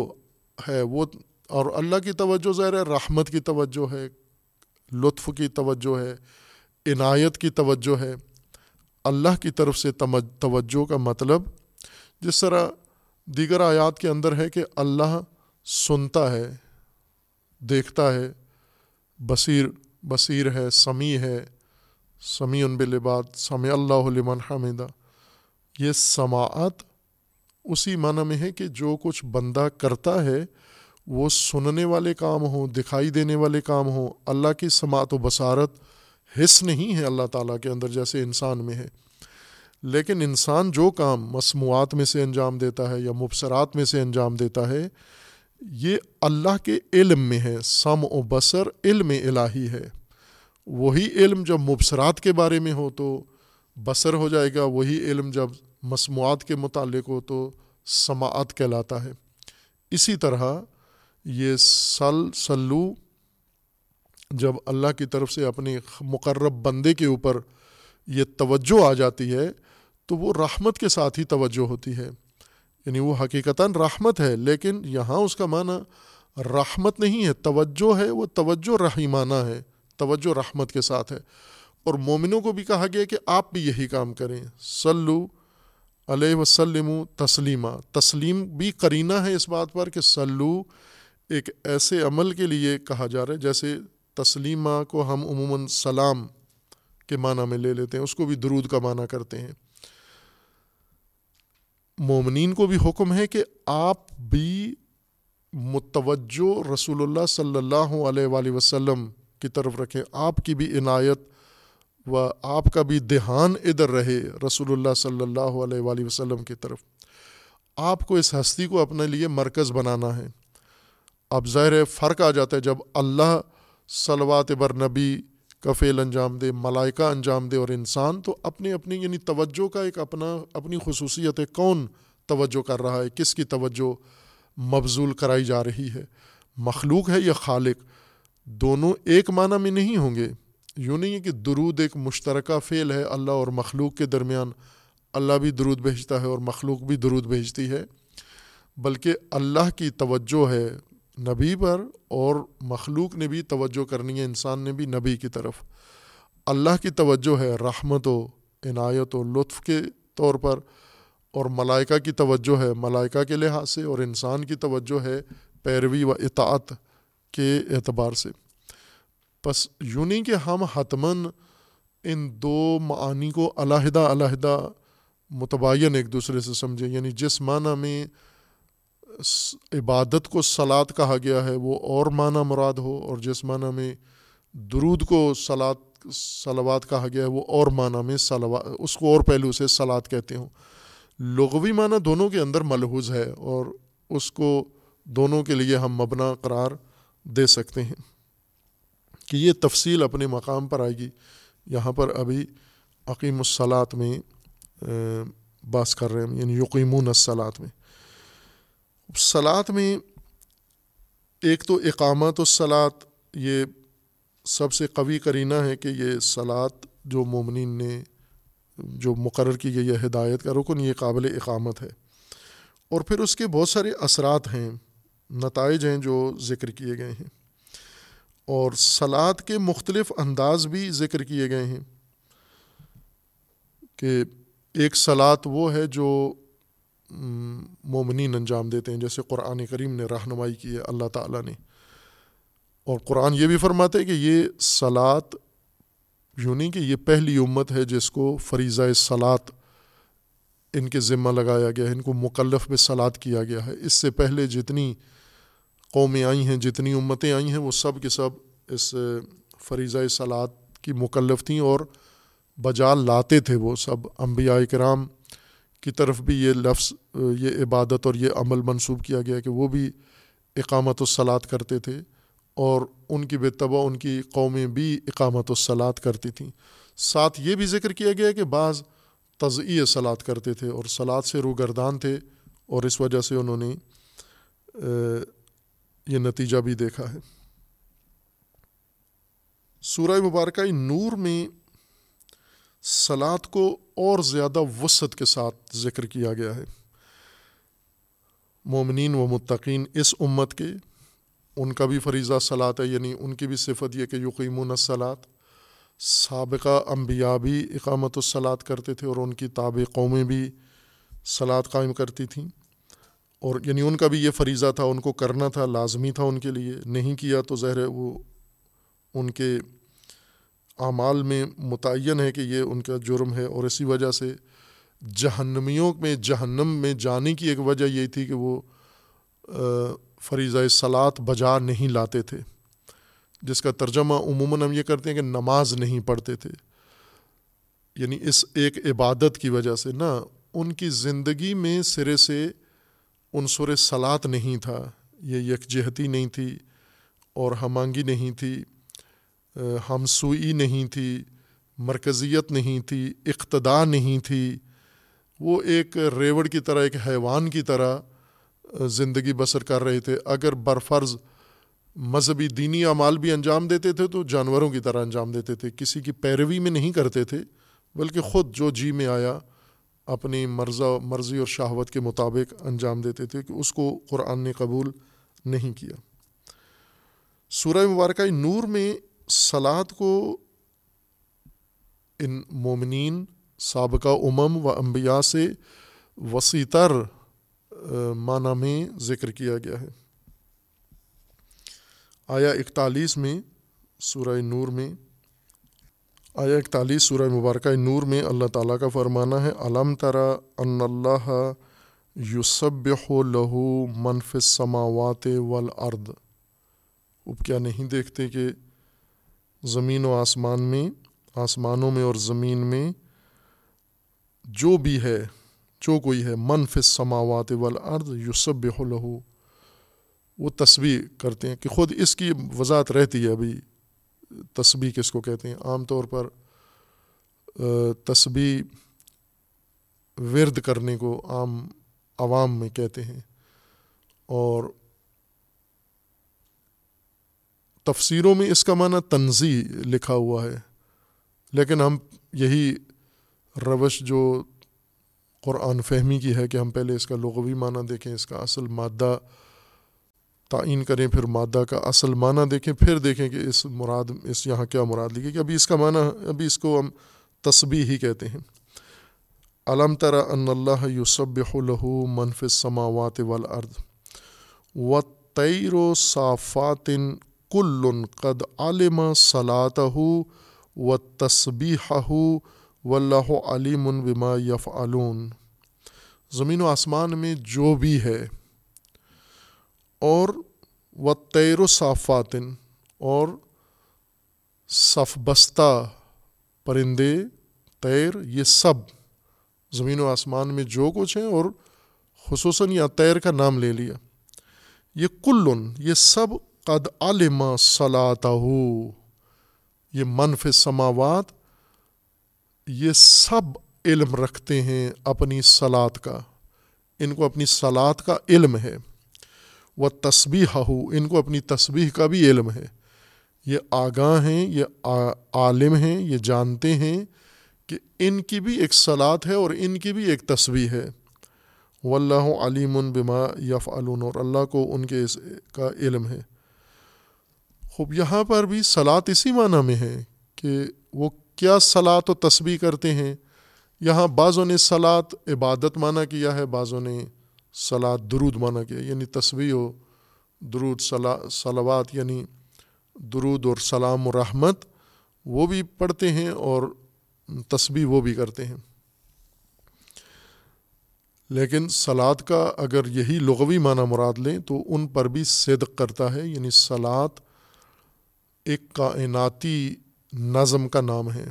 ہے وہ، اور اللہ کی توجہ ظاہر ہے رحمت کی توجہ ہے، لطف کی توجہ ہے۔ عنایت کی توجہ ہے، اللہ کی طرف سے توجہ کا مطلب جس طرح دیگر آیات کے اندر ہے کہ اللہ سنتا ہے، دیکھتا ہے، بصیر بصیر ہے، سمیع ہے، سمیع بلباد سمیع اللہ لمن حمیدہ۔ یہ سماعت اسی معنی میں ہے کہ جو کچھ بندہ کرتا ہے، وہ سننے والے کام ہوں، دکھائی دینے والے کام ہوں، اللہ کی سماعت و بصارت حص نہیں ہے اللہ تعالیٰ کے اندر جیسے انسان میں ہے۔ لیکن انسان جو کام مصنوعات میں سے انجام دیتا ہے یا مبصرات میں سے انجام دیتا ہے، یہ اللہ کے علم میں ہے۔ سم و بصر علم الہی ہے۔ وہی علم جب مبصرات کے بارے میں ہو تو بصر ہو جائے گا، وہی علم جب مصنوعات کے متعلق ہو تو سماعت کہلاتا ہے۔ اسی طرح یہ سل، سلو جب اللہ کی طرف سے اپنے مقرب بندے کے اوپر یہ توجہ آ جاتی ہے، تو وہ رحمت کے ساتھ ہی توجہ ہوتی ہے۔ یعنی وہ حقیقتاً رحمت ہے، لیکن یہاں اس کا معنی رحمت نہیں ہے، توجہ ہے، وہ توجہ رحیمانہ ہے، توجہ رحمت کے ساتھ ہے۔ اور مومنوں کو بھی کہا گیا کہ آپ بھی یہی کام کریں۔ سلو علیہ وسلم تسلیمہ۔ تسلیم بھی کرینہ ہے اس بات پر کہ سلو ایک ایسے عمل کے لیے کہا جا رہا ہے، جیسے تسلیمہ کو ہم عموماً سلام کے معنی میں لے لیتے ہیں، اس کو بھی درود کا معنی کرتے ہیں۔ مومنین کو بھی حکم ہے کہ آپ بھی متوجہ رسول اللہ صلی اللہ علیہ وآلہ وسلم کی طرف رکھیں، آپ کی بھی عنایت و آپ کا بھی دھیان ادھر رہے رسول اللہ صلی اللہ علیہ وآلہ وسلم کی طرف۔ آپ کو اس ہستی کو اپنے لیے مرکز بنانا ہے۔ اب ظاہر فرق آ جاتا ہے جب اللہ صلوات بر نبی کا فعل انجام دے، ملائکہ انجام دے اور انسان تو اپنی اپنی یعنی توجہ کا ایک اپنا، اپنی خصوصیت ہے کون توجہ کر رہا ہے، کس کی توجہ مبزول کرائی جا رہی ہے؟ مخلوق ہے یا خالق؟ دونوں ایک معنی میں نہیں ہوں گے۔ یوں نہیں ہے کہ درود ایک مشترکہ فعل ہے، اللہ اور مخلوق کے درمیان۔ اللہ بھی درود بھیجتا ہے اور مخلوق بھی درود بھیجتی ہے، بلکہ اللہ کی توجہ ہے۔ نبی پر اور مخلوق نے بھی توجہ کرنی ہے، انسان نے بھی نبی کی طرف۔ اللہ کی توجہ ہے رحمت و عنایت و لطف کے طور پر، اور ملائکہ کی توجہ ہے ملائکہ کے لحاظ سے، اور انسان کی توجہ ہے پیروی و اطاعت کے اعتبار سے۔ بس یوں نہیں کہ ہم حتمن ان دو معانی کو علیحدہ علیحدہ متبین ایک دوسرے سے سمجھیں یعنی جس معنی میں عبادت کو سلاد کہا گیا ہے، وہ اور معنی مراد ہو اور جس معنی میں درود کو سلاد سلوات کہا گیا ہے، وہ اور معنی میں سلوا اس کو اور پہلو سے سلاد کہتے ہوں لغوی معنی دونوں کے اندر ملحوظ ہے اور اس کو دونوں کے لیے ہم مبنا قرار دے سکتے ہیں۔ کہ یہ تفصیل اپنے مقام پر آئے گی، یہاں پر ابھی عقیم الصلاط میں باس کر رہے ہیں یعنی یقیمون الصلاط میں۔ سلاد میں ایک تو اقامت الصلاط یہ سب سے قوی کرینہ ہے کہ یہ سلاد جو مومنین نے جو مقرر کی گئی ہے ہدایت کا رکن، یہ قابل اقامت ہے۔ اور پھر اس کے بہت سارے اثرات ہیں، نتائج ہیں جو ذکر کیے گئے ہیں۔ اور سلاد کے مختلف انداز بھی ذکر کیے گئے ہیں کہ ایک سلاد وہ ہے جو مومنین انجام دیتے ہیں، جیسے قرآن کریم نے رہنمائی کی ہے اللہ تعالیٰ نے۔ اور قرآن یہ بھی فرماتے ہے کہ یہ سلاد یوں نہیں کہ یہ پہلی امت ہے جس کو فریضہ سلاد ان کے ذمہ لگایا گیا ہے، ان کو مکلف میں سلاد کیا گیا ہے۔ اس سے پہلے جتنی قومیں آئی ہیں، جتنی امتیں آئی ہیں، وہ سب کے سب اس فریضہ سلاد کی مکلف تھیں اور بجا لاتے تھے وہ سب انبیاء کرام۔ کی طرف بھی یہ لفظ، یہ عبادت اور یہ عمل منسوب کیا گیا کہ وہ بھی اقامت الصلاط کرتے تھے اور ان کی بے طبع ان کی قومیں بھی اقامت الصلاط کرتی تھیں۔ ساتھ یہ بھی ذکر کیا گیا کہ بعض تضعی سلاد کرتے تھے اور سلاد سے روگردان تھے اور اس وجہ سے انہوں نے یہ نتیجہ بھی دیکھا ہے۔ سورہ مبارکہ نور میں سلاد کو اور زیادہ وسعت کے ساتھ ذکر کیا گیا ہے۔ مومنین و متقین اس امت کے، ان کا بھی فریضہ سلاد ہے یعنی ان کی بھی صفت یہ کہ یقیم الصلاط سابقہ انبیاء بھی اقامت الصلاط کرتے تھے اور ان کی تاب قومیں بھی سلاد قائم کرتی تھیں۔ اور یعنی ان کا بھی یہ فریضہ تھا، ان کو کرنا تھا، لازمی تھا ان کے لیے، نہیں کیا تو ظاہر وہ ان کے اعمال میں متعین ہے کہ یہ ان کا جرم ہے اور اسی وجہ سے جہنمیوں میں، جہنم میں جانے کی ایک وجہ یہ تھی کہ وہ فریضہ سلاد بجا نہیں لاتے تھے، جس کا ترجمہ عموماً ہم یہ کرتے ہیں کہ نماز نہیں پڑھتے تھے۔ یعنی اس ایک عبادت کی وجہ سے نہ ان کی زندگی میں سرے سے عنصر سلاد نہیں تھا، یہ یکجہتی نہیں تھی اور ہمانگی نہیں تھی۔ ہمسوئی نہیں تھی، مرکزیت نہیں تھی، اقتدا نہیں تھی۔ وہ ایک ریوڑ کی طرح، ایک حیوان کی طرح زندگی بسر کر رہے تھے۔ اگر برفرض مذہبی دینی اعمال بھی انجام دیتے تھے، تو جانوروں کی طرح انجام دیتے تھے۔ کسی کی پیروی میں نہیں کرتے تھے، بلکہ خود جو جی میں آیا، اپنی مرضہ مرضی اور شہوت کے مطابق انجام دیتے تھے کہ اس کو قرآن نے قبول نہیں کیا۔ سورہ مبارکہ نور میں سلاد کو ان مومنین سابقہ امم و انبیاء سے وسیع تر معنی میں ذکر کیا گیا ہے۔ آیا اکتالیس میں سورہ نور میں آیا اکتالیس سورہ مبارکہ نور میں اللہ تعالیٰ کا فرمانا ہے علم ترا ان اللہ یوسب لہو منف سماوات والارض۔ اب کیا نہیں دیکھتے کہ زمین و آسمان میں، آسمانوں میں اور زمین میں جو بھی ہے، جو کوئی ہے منف سماوات والارض یوسب لہو وہ تسبیح کرتے ہیں کہ خود اس کی وضاحت رہتی ہے ابھی۔ تسبیح کس کو کہتے ہیں؟ عام طور پر تسبیح ورد کرنے کو عام عوام میں کہتے ہیں۔ اور تفسیروں میں اس کا معنی تنظی لکھا ہوا ہے۔ لیکن ہم یہی روش جو قرآن فہمی کی ہے کہ ہم پہلے اس کا لغوی معنی دیکھیں، اس کا اصل مادہ تعین کریں، پھر مادہ کا اصل معنی دیکھیں، پھر دیکھیں کہ اس مراد، اس یہاں کیا مراد لکھے کہ ابھی اس کا معنی، ابھی اس کو ہم تسبیح ہی کہتے ہیں۔ علم ترا ان اللہ یوسب الہ منف سماوات والارض و تیر و صافات کل قد علم صلاۃ و تصبیح و اللہ علیم بما یف زمین و آسمان میں جو بھی ہے، اور و تیر و صافاتن اور صف بستہ پرندے تیر یہ سب زمین و آسمان میں جو کچھ ہیں، اور خصوصاً یا تیر کا نام لے لیا۔ یہ کلن، یہ سب قد علم صلاح یہ منف سماوات، یہ سب علم رکھتے ہیں اپنی سلاد کا۔ ان کو اپنی سلاد کا علم ہے۔ وہ تسبیح ہو ان کو اپنی تسبیح کا بھی علم ہے۔ یہ آگاہ ہیں، یہ عالم ہیں، یہ جانتے ہیں کہ ان کی بھی ایک سلاد ہے اور ان کی بھی ایک تصویر ہے۔ و اللہ علیم بما یف اور اللہ کو ان کے اس کا علم ہے۔ خوب، یہاں پر بھی سلاد اسی معنی میں ہے کہ وہ کیا سلاد و تسبیح کرتے ہیں۔ یہاں بعضوں نے سلاد عبادت معنی کیا ہے بعضوں نے سلاد درود معنی کیا یعنی تصویر و درود صلوات یعنی درود اور سلام و رحمت، وہ بھی پڑھتے ہیں اور تسبیح وہ بھی کرتے ہیں۔ لیکن سلاد کا اگر یہی لغوی معنی مراد لیں تو ان پر بھی صدق کرتا ہے یعنی سلاد ایک کائناتی نظم کا نام ہے۔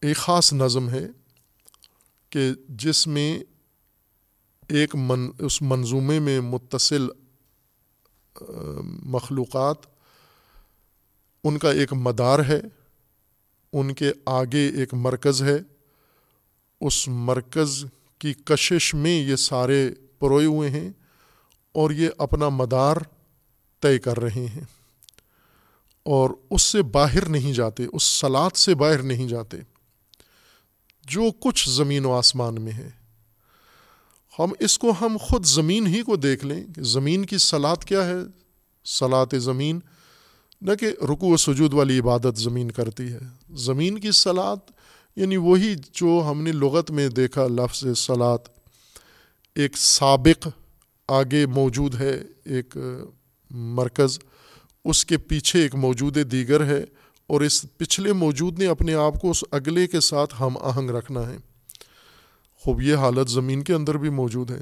ایک خاص نظم ہے کہ جس میں ایک من، اس منظومے میں متصل، مخلوقات، ان کا ایک مدار ہے، ان کے آگے ایک مرکز ہے۔ اس مرکز کی کشش میں یہ سارے پروئے ہوئے ہیں اور یہ اپنا مدار طے کر رہے ہیں اور اس سے باہر نہیں جاتے، اس سلاد سے باہر نہیں جاتے۔ جو کچھ زمین و آسمان میں ہے۔ ہم اس کو، ہم خود زمین ہی کو دیکھ لیں کہ زمین کی سلاد کیا ہے۔ سلاد زمین نہ کہ رکو و سجود والی عبادت زمین کرتی ہے۔ زمین کی سلاد یعنی وہی جو ہم نے لغت میں دیکھا، لفظ سلاد۔ ایک سابق آگے موجود ہے، ایک مرکز، اس کے پیچھے ایک موجود دیگر ہے اور اس پچھلے موجود نے اپنے آپ کو اس اگلے کے ساتھ ہم آہنگ رکھنا ہے۔ خوب، یہ حالت زمین کے اندر بھی موجود ہے۔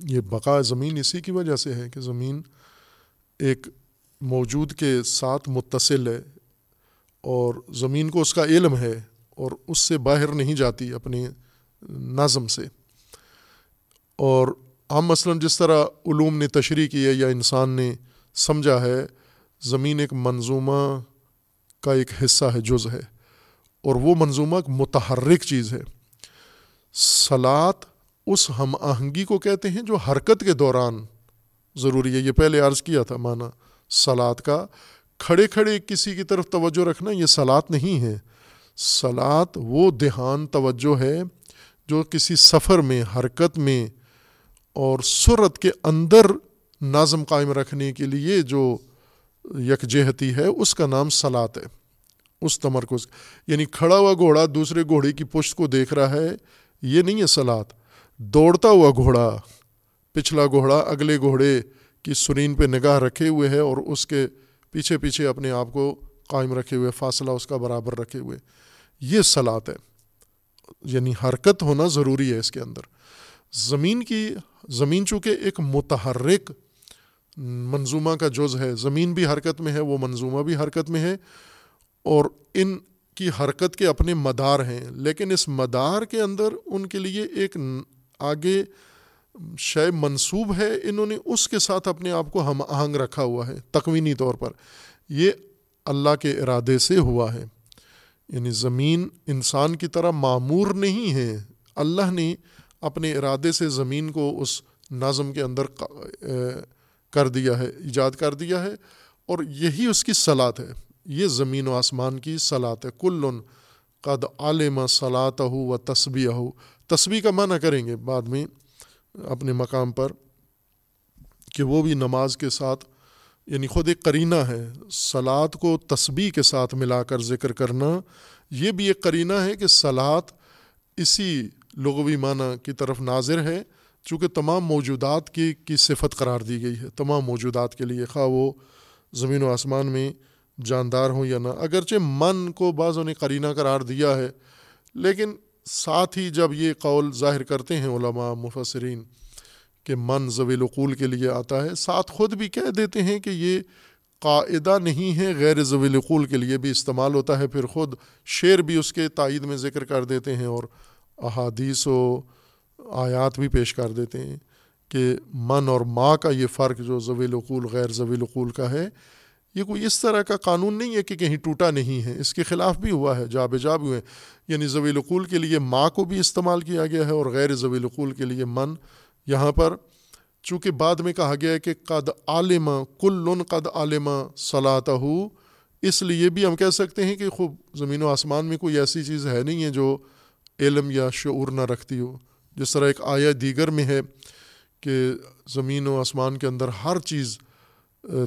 یہ بقا زمین اسی کی وجہ سے ہے کہ زمین ایک موجود کے ساتھ متصل ہے اور زمین کو اس کا علم ہے اور اس سے باہر نہیں جاتی اپنی نظم سے۔ اور ہم مثلاً جس طرح علوم نے تشریح کی ہے یا انسان نے سمجھا ہے، زمین ایک منظومہ کا ایک حصہ ہے، جز ہے، اور وہ منظومہ ایک متحرک چیز ہے۔ سلاد اس ہم آہنگی کو کہتے ہیں جو حرکت کے دوران ضروری ہے۔ یہ پہلے عرض کیا تھا مانا سلاد کا۔ کھڑے کھڑے کسی کی طرف توجہ رکھنا یہ سلاد نہیں ہے۔ سلاد وہ دھیان توجہ ہے جو کسی سفر میں، حرکت میں اور سرت کے اندر نظم قائم رکھنے کے لیے جو یکجہتی ہے، اس کا نام سلاد ہے۔ اس تمرکز یعنی کھڑا ہوا گھوڑا دوسرے گھوڑے کی پشت کو دیکھ رہا ہے، یہ نہیں ہے سلاد دوڑتا ہوا گھوڑا، پچھلا گھوڑا اگلے گھوڑے کی سرین پہ نگاہ رکھے ہوئے ہے اور اس کے پیچھے پیچھے اپنے آپ کو قائم رکھے ہوئے، فاصلہ اس کا برابر رکھے ہوئے۔ یہ سلاد ہے۔ یعنی حرکت ہونا ضروری ہے اس کے اندر۔ زمین کی زمین چونکہ ایک متحرک منظومہ کا جز ہے، زمین بھی حرکت میں ہے، وہ منظومہ بھی حرکت میں ہے، اور ان کی حرکت کے اپنے مدار ہیں۔ لیکن اس مدار کے اندر ان کے لیے ایک آگے شے منصوب ہے، انہوں نے اس کے ساتھ اپنے آپ کو ہم آہنگ رکھا ہوا ہے، تقوینی طور پر۔ یہ اللہ کے ارادے سے ہوا ہے۔ یعنی زمین انسان کی طرح معمور نہیں ہے۔ اللہ نے اپنے ارادے سے زمین کو اس نظم کے اندر کر دیا ہے، ایجاد کر دیا ہے، اور یہی اس کی صلاحت ہے۔ یہ زمین و آسمان کی صلاحت ہے۔ کل قد عالم صلاح ہو و تصبیہ ہو تصویر کا معنی کریں گے بعد میں اپنے مقام پر کہ وہ بھی نماز کے ساتھ یعنی خود ایک کرینہ ہے۔ سلاد کو تسبیح کے ساتھ ملا کر ذکر کرنا، یہ بھی ایک کرینہ ہے کہ سلاد اسی لغوی معنی کی طرف ناظر ہے چونکہ تمام موجودات کی کی صفت قرار دی گئی ہے۔ تمام موجودات کے لیے خواہ وہ زمین و آسمان میں جاندار ہوں یا نہ۔ اگرچہ من کو بعضوں نے قرینہ قرار دیا ہے، لیکن ساتھ ہی جب یہ قول ظاہر کرتے ہیں علماء، مفسرین، کہ من ضوی القول کے لیے آتا ہے، ساتھ خود بھی کہہ دیتے ہیں کہ یہ قاعدہ نہیں ہے، غیر ضوی القول کے لیے بھی استعمال ہوتا ہے۔ پھر خود شعر بھی اس کے تائید میں ذکر کر دیتے ہیں اور احادیث و آیات بھی پیش کر دیتے ہیں کہ من اور ماں کا یہ فرق جو ضوی القول غیر ضوی القول کا ہے، یہ کوئی اس طرح کا قانون نہیں ہے کہ کہیں ٹوٹا نہیں ہے۔ اس کے خلاف بھی ہوا ہے، جا بجا بھی ہوئے یعنی ضوی القول کے لیے ماں کو بھی استعمال کیا گیا ہے اور غیر ضوی القول کے لیے من۔ یہاں پر چونکہ بعد میں کہا گیا ہے کہ قد عالمہ کل قد عالمہ صلاح ہو اس لیے بھی ہم کہہ سکتے ہیں کہ خوب زمین و آسمان میں کوئی ایسی چیز ہے نہیں ہے جو علم یا شعور نہ رکھتی ہو۔ جس طرح ایک آیا دیگر میں ہے کہ زمین و آسمان کے اندر ہر چیز،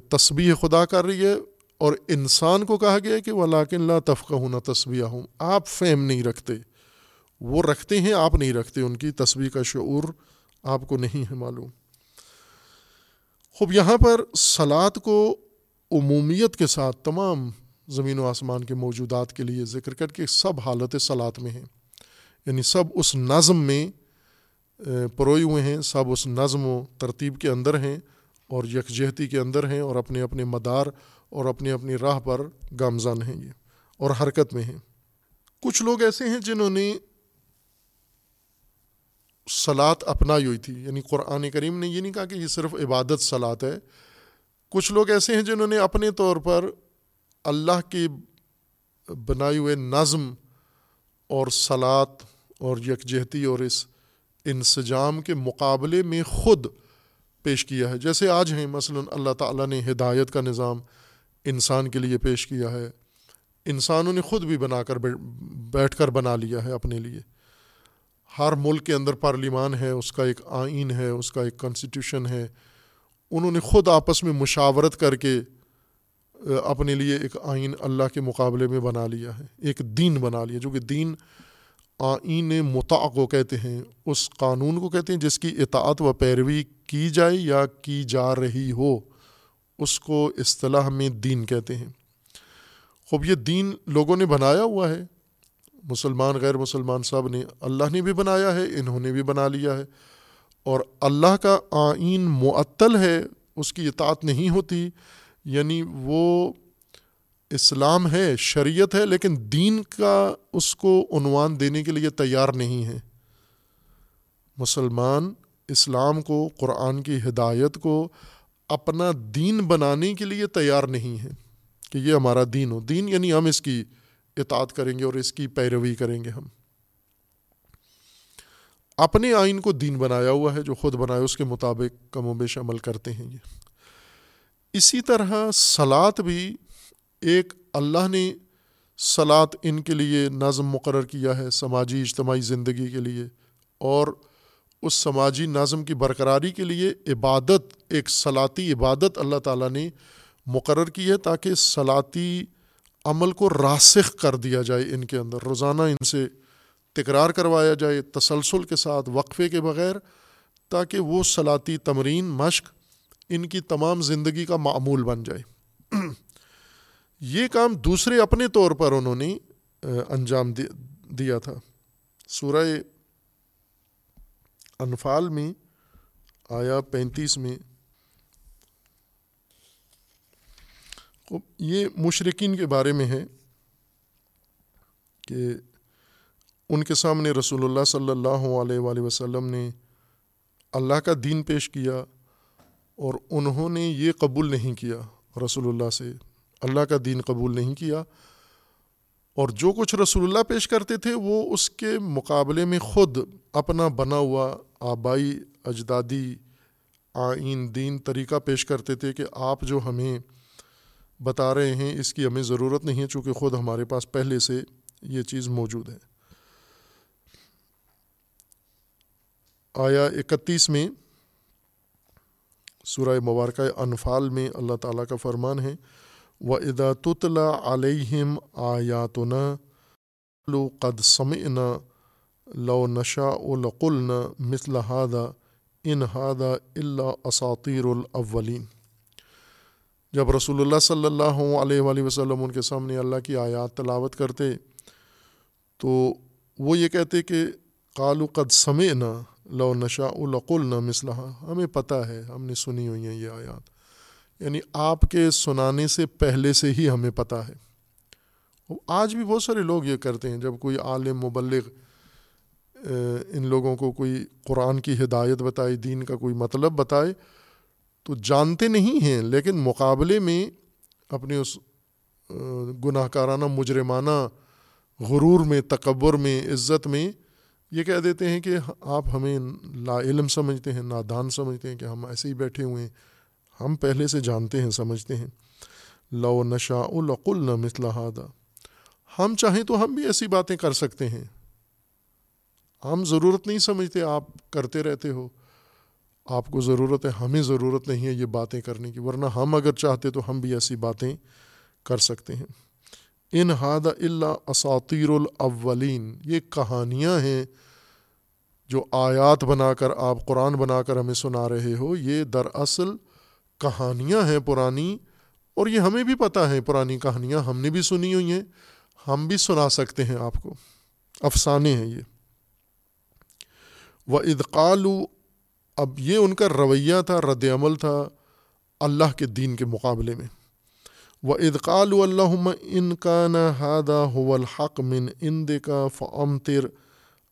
تسبیح خدا کر رہی ہے اور انسان کو کہا گیا ہے کہ وہ لاکن اللہ تفقہ ہونا تصبیہ ہوں آپ فہم نہیں رکھتے۔ وہ رکھتے ہیں، آپ نہیں رکھتے۔ ان کی تصویر کا شعور آپ کو نہیں ہے معلوم۔ خوب، یہاں پر سلاد کو عمومیت کے ساتھ تمام زمین و آسمان کے موجودات کے لیے ذکر کر کے سب حالت سلاد میں ہیں۔ یعنی سب اس نظم میں پروئے ہوئے ہیں، سب اس نظم و ترتیب کے اندر ہیں اور یکجہتی کے اندر ہیں اور اپنے اپنے مدار اور اپنی اپنی راہ پر گامزن ہیں یہ اور حرکت میں ہیں۔ کچھ لوگ ایسے ہیں جنہوں نے سلاد اپنائی ہوئی تھی یعنی قرآن کریم نے یہ نہیں کہا کہ یہ صرف عبادت سلاد ہے۔ کچھ لوگ ایسے ہیں جنہوں نے اپنے طور پر اللہ کی بنائی ہوئے نظم اور سلاد اور یکجہتی اور اس انسجام کے مقابلے میں خود پیش کیا ہے۔ جیسے آج ہیں، مثلا اللہ تعالیٰ نے ہدایت کا نظام انسان کے لیے پیش کیا ہے۔ انسانوں نے خود بھی بنا کر بیٹھ کر بنا لیا ہے اپنے لیے۔ ہر ملک کے اندر پارلیمان ہے، اس کا ایک آئین ہے، اس کا ایک کانسٹیٹیوشن ہے۔ انہوں نے خود آپس میں مشاورت کر کے، اپنے لیے ایک آئین اللہ کے مقابلے میں بنا لیا ہے، ایک دین بنا لیا، جو کہ دین آئین متع کو کہتے ہیں، اس قانون کو کہتے ہیں جس کی اطاعت و پیروی کی جائے یا کی جا رہی ہو، اس کو اصطلاح میں دین کہتے ہیں۔ خوب یہ دین لوگوں نے بنایا ہوا ہے۔ مسلمان، غیر مسلمان صاحب نے اللہ نے بھی بنایا ہے، انہوں نے بھی بنا لیا ہے۔ اور اللہ کا آئین معطل ہے، اس کی اطاعت نہیں ہوتی یعنی وہ اسلام ہے، شریعت ہے، لیکن دین کا اس کو عنوان دینے کے لیے تیار نہیں ہے۔ مسلمان اسلام کو، قرآن کی ہدایت کو اپنا دین بنانے کے لیے تیار نہیں ہے کہ یہ ہمارا دین ہو۔ دین یعنی ہم اس کی اطاعت کریں گے اور اس کی پیروی کریں گے ہم۔ اپنے آئین کو دین بنایا ہوا ہے، جو خود بنایا اس کے مطابق کم و بیش عمل کرتے ہیں یہ۔ اسی طرح سلاد بھی ایک اللہ نے سلاد ان کے لیے نظم مقرر کیا ہے، سماجی، اجتماعی زندگی کے لیے، اور اس سماجی نظم کی برقراری کے لیے عبادت، ایک صلاطی عبادت اللہ تعالیٰ نے مقرر کی ہے تاکہ صلاطی عمل کو راسخ کر دیا جائے ان کے اندر۔ روزانہ ان سے تکرار کروایا جائے تسلسل کے ساتھ وقفے کے بغیر، تاکہ وہ صلاطی تمرین، مشق ان کی تمام زندگی کا معمول بن جائے۔ یہ کام دوسرے اپنے طور پر انہوں نے انجام دیا تھا۔ سورہ انفال میں آیا پینتیس میں۔ یہ مشرقین کے بارے میں ہے کہ ان کے سامنے رسول اللہ صلی اللہ علیہ وآلہ وسلم نے اللہ کا دین پیش کیا اور انہوں نے یہ قبول نہیں کیا رسول اللہ سے۔ اللہ کا دین قبول نہیں کیا اور جو کچھ رسول اللہ پیش کرتے تھے وہ اس کے مقابلے میں خود اپنا بنا ہوا آبائی، اجدادی، آئین، دین طریقہ پیش کرتے تھے کہ آپ جو ہمیں بتا رہے ہیں، اس کی ہمیں ضرورت نہیں ہے، چونکہ خود ہمارے پاس پہلے سے یہ چیز موجود ہے۔ آیا اکتیس میں سورہ مبارکہ انفال میں اللہ تعالیٰ کا فرمان ہے و ادا تطلا علیہم آیاتنا لو قد سمعنا لو نشا لقلنا مثل هذا ان هذا اللہ اساطیر الاولین جب رسول اللہ صلی اللہ علیہ وآلہ وسلم ان کے سامنے اللہ کی آیات تلاوت کرتے، تو وہ یہ کہتے کہ قالو قد سمعنا لو نشا لقلنا مثلها۔ ہمیں پتہ ہے، ہم نے سنی ہوئی ہیں یہ آیات۔ یعنی آپ کے سنانے سے پہلے سے ہی ہمیں پتہ ہے۔ آج بھی بہت سارے لوگ یہ کرتے ہیں، جب کوئی عالم مبلغ ان لوگوں کو کوئی قرآن کی ہدایت بتائے، دین کا کوئی مطلب بتائے، تو جانتے نہیں ہیں، لیکن مقابلے میں اپنے اس گناہ کارانہ مجرمانہ غرور میں، تکبر میں، عزت میں یہ کہہ دیتے ہیں کہ آپ ہمیں لا علم سمجھتے ہیں، نادان سمجھتے ہیں کہ ہم ایسے ہی بیٹھے ہوئے ہیں۔ ہم پہلے سے جانتے ہیں، سمجھتے ہیں۔ لو نشا القل نہ ہم چاہیں تو ہم بھی ایسی باتیں کر سکتے ہیں۔ ہم ضرورت نہیں سمجھتے، آپ کرتے رہتے ہو۔ آپ کو ضرورت ہے، ہمیں ضرورت نہیں ہے یہ باتیں کرنے کی، ورنہ ہم اگر چاہتے تو ہم بھی ایسی باتیں کر سکتے ہیں۔ ان ہاد اللہ اساطیر الاولین۔ یہ کہانیاں ہیں جو آیات بنا کر، آپ قرآن بنا کر ہمیں سنا رہے ہو۔ یہ دراصل کہانیاں ہیں پرانی اور یہ ہمیں بھی پتہ ہے پرانی کہانیاں ہم نے بھی سنی ہوئی ہیں، ہم بھی سنا سکتے ہیں آپ کو۔ افسانے ہیں یہ۔ و ادقالو اب یہ ان کا رویہ تھا، رد عمل تھا اللہ کے دین کے مقابلے میں۔ و ادقال اللہ ان کا نہ ہادہ ہو الحق من ان کا فمتر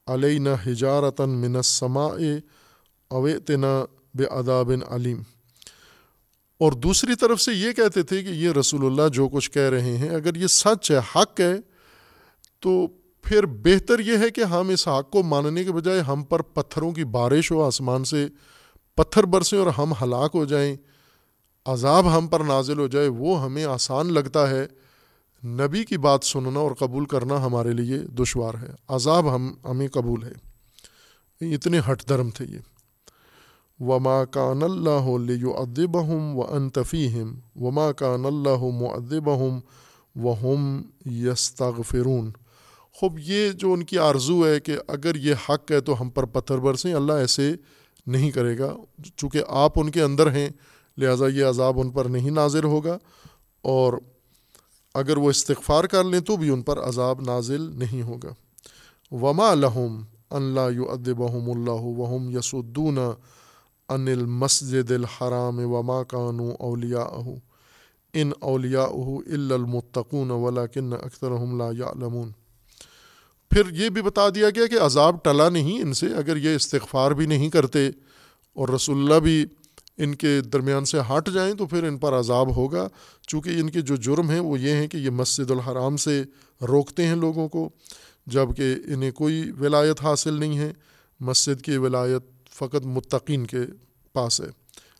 علین حجارتاً من سما اویتنا بے ادابن علیم اور دوسری طرف سے یہ کہتے تھے کہ یہ رسول اللہ جو کچھ کہہ رہے ہیں، اگر یہ سچ ہے، حق ہے، تو پھر بہتر یہ ہے کہ ہم اس حق کو ماننے کے بجائے ہم پر پتھروں کی بارش ہو، آسمان سے پتھر برسیں اور ہم ہلاک ہو جائیں۔ عذاب ہم پر نازل ہو جائے، وہ ہمیں آسان لگتا ہے۔ نبی کی بات سننا اور قبول کرنا ہمارے لیے دشوار ہے۔ عذاب ہم، ہمیں قبول ہے۔ اتنے ہٹ دھرم تھے یہ۔ وما کان اللہ ادب ہم و انتفیم وما کان اللہ مدب ہم و ہم یستغفرون خوب یہ جو ان کی آرزو ہے کہ اگر یہ حق ہے تو ہم پر پتھر برسیں، اللہ ایسے نہیں کرے گا۔ چونکہ آپ ان کے اندر ہیں، لہٰذا یہ عذاب ان پر نہیں نازل ہوگا۔ اور اگر وہ استغفار کر لیں تو بھی ان پر عذاب نازل نہیں ہوگا۔ وما لہم اللہ یو ادبہم اللہ وہم یسدون ان المسجد الحرام وما کانو اولیا ان اولیا المتقون ولا کن اکثر لا یعلمون۔ پھر یہ بھی بتا دیا گیا کہ عذاب ٹلا نہیں ان سے، اگر یہ استغفار بھی نہیں کرتے اور رسول اللہ بھی ان کے درمیان سے ہٹ جائیں تو پھر ان پر عذاب ہوگا۔ چونکہ ان کے جو جرم ہیں وہ یہ ہیں کہ یہ مسجد الحرام سے روکتے ہیں لوگوں کو جبکہ انہیں کوئی ولایت حاصل نہیں ہے۔ مسجد کی ولایت فقط متقین کے پاس ہے۔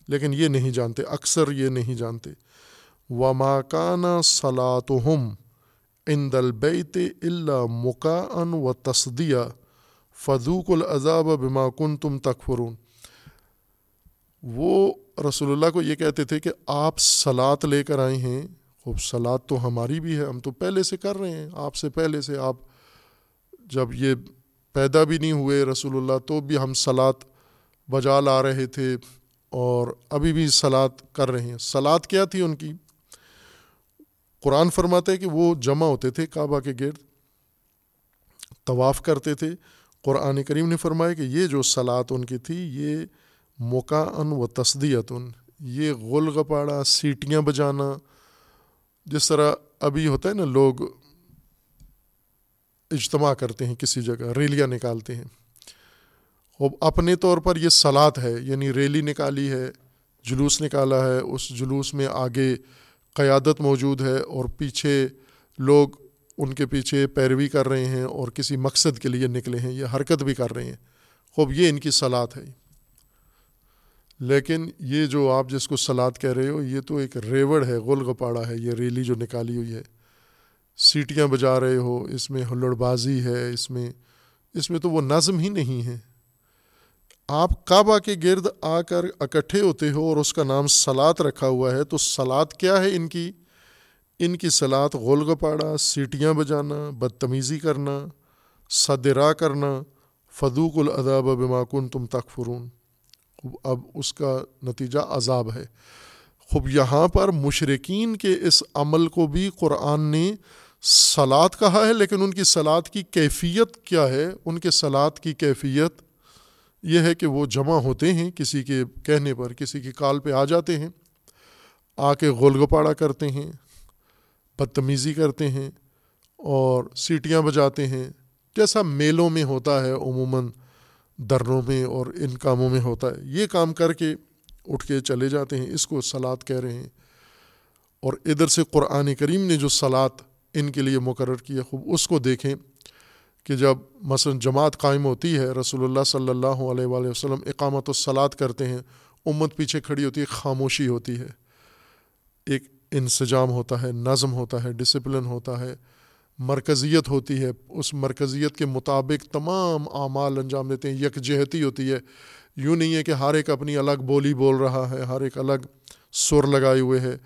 لیکن یہ نہیں جانتے، اکثر یہ نہیں جانتے۔ و ماکانہ صلاۃ ہم ان دل بیت اللہ مکان و تصدیہ فضوق العذاب بما کن تم تکفرون وہ رسول اللہ کو یہ کہتے تھے کہ آپ سلاد لے کر آئے ہیں۔ خوب سلاد تو ہماری بھی ہے، ہم تو پہلے سے کر رہے ہیں۔ آپ سے پہلے سے آپ جب یہ پیدا بھی نہیں ہوئے رسول اللہ تو بھی ہم سلاد بجا لا رہے تھے اور ابھی بھی سلاد کر رہے ہیں۔ سلاد کیا تھی ان کی؟ قرآن فرماتے کہ وہ جمع ہوتے تھے کعبہ کے گرد، طواف کرتے تھے۔ قرآن کریم نے فرمایا کہ یہ جو سلاد ان کی تھی، یہ موقع و تصدیت ان یہ غل گپاڑا سیٹیاں بجانا۔ جس طرح ابھی ہوتا ہے نا، لوگ اجتماع کرتے ہیں کسی جگہ، ریلیاں نکالتے ہیں۔ اپنے طور پر یہ سلاد ہے یعنی ریلی نکالی ہے، جلوس نکالا ہے، اس جلوس میں آگے قیادت موجود ہے اور پیچھے لوگ ان کے پیچھے پیروی کر رہے ہیں اور کسی مقصد کے لیے نکلے ہیں یہ حرکت بھی کر رہے ہیں۔ خوب، یہ ان کی سلاد ہے۔ لیکن یہ جو آپ جس کو سلاد کہہ رہے ہو، یہ تو ایک ریوڑ ہے غل گپاڑا ہے، یہ ریلی جو نکالی ہوئی ہے۔ سیٹیاں بجا رہے ہو، اس میں ہلڑ بازی ہے، اس میں اس میں تو وہ نظم ہی نہیں ہے۔ آپ کعبہ کے گرد آ کر اکٹھے ہوتے ہو اور اس کا نام سلاد رکھا ہوا ہے، تو سلاد کیا ہے ان کی؟ ان کی سلاد غول گپاڑا سیٹیاں بجانا، بدتمیزی کرنا صدرا کرنا فدوق الاداب بماکن تم تکفرون۔ اب اس کا نتیجہ عذاب ہے۔ خوب، یہاں پر مشرقین کے اس عمل کو بھی قرآن نے سلاد کہا ہے، لیکن ان کی سلاد کی کیفیت کیا ہے؟ ان کے سلاد کی کیفیت یہ ہے کہ وہ جمع ہوتے ہیں، کسی کے کہنے پر، کسی کی کال پہ آ جاتے ہیں آ کے گول گپاڑا کرتے ہیں، بدتمیزی کرتے ہیں اور سیٹیاں بجاتے ہیں۔ جیسا میلوں میں ہوتا ہے، عموماً درنوں میں اور ان کاموں میں ہوتا ہے۔ یہ کام کر کے اٹھ کے چلے جاتے ہیں، اس کو سلاد کہہ رہے ہیں۔ اور ادھر سے قرآن کریم نے جو سلاد ان کے لیے مقرر کیا خوب اس کو دیکھیں۔ کہ جب مثلا جماعت قائم ہوتی ہے، رسول اللہ صلی اللہ علیہ وآلہ وسلم اقامت و سلاد کرتے ہیں، امت پیچھے کھڑی ہوتی ہے خاموشی ہوتی ہے، ایک انسجام ہوتا ہے، نظم ہوتا ہے ڈسپلن ہوتا ہے، مرکزیت ہوتی ہے۔ اس مرکزیت کے مطابق تمام اعمال انجام دیتے ہیں۔ یکجہتی ہوتی ہے۔ یوں نہیں ہے کہ ہر ایک اپنی الگ بولی بول رہا ہے، ہر ایک الگ سر لگائے ہوئے ہے۔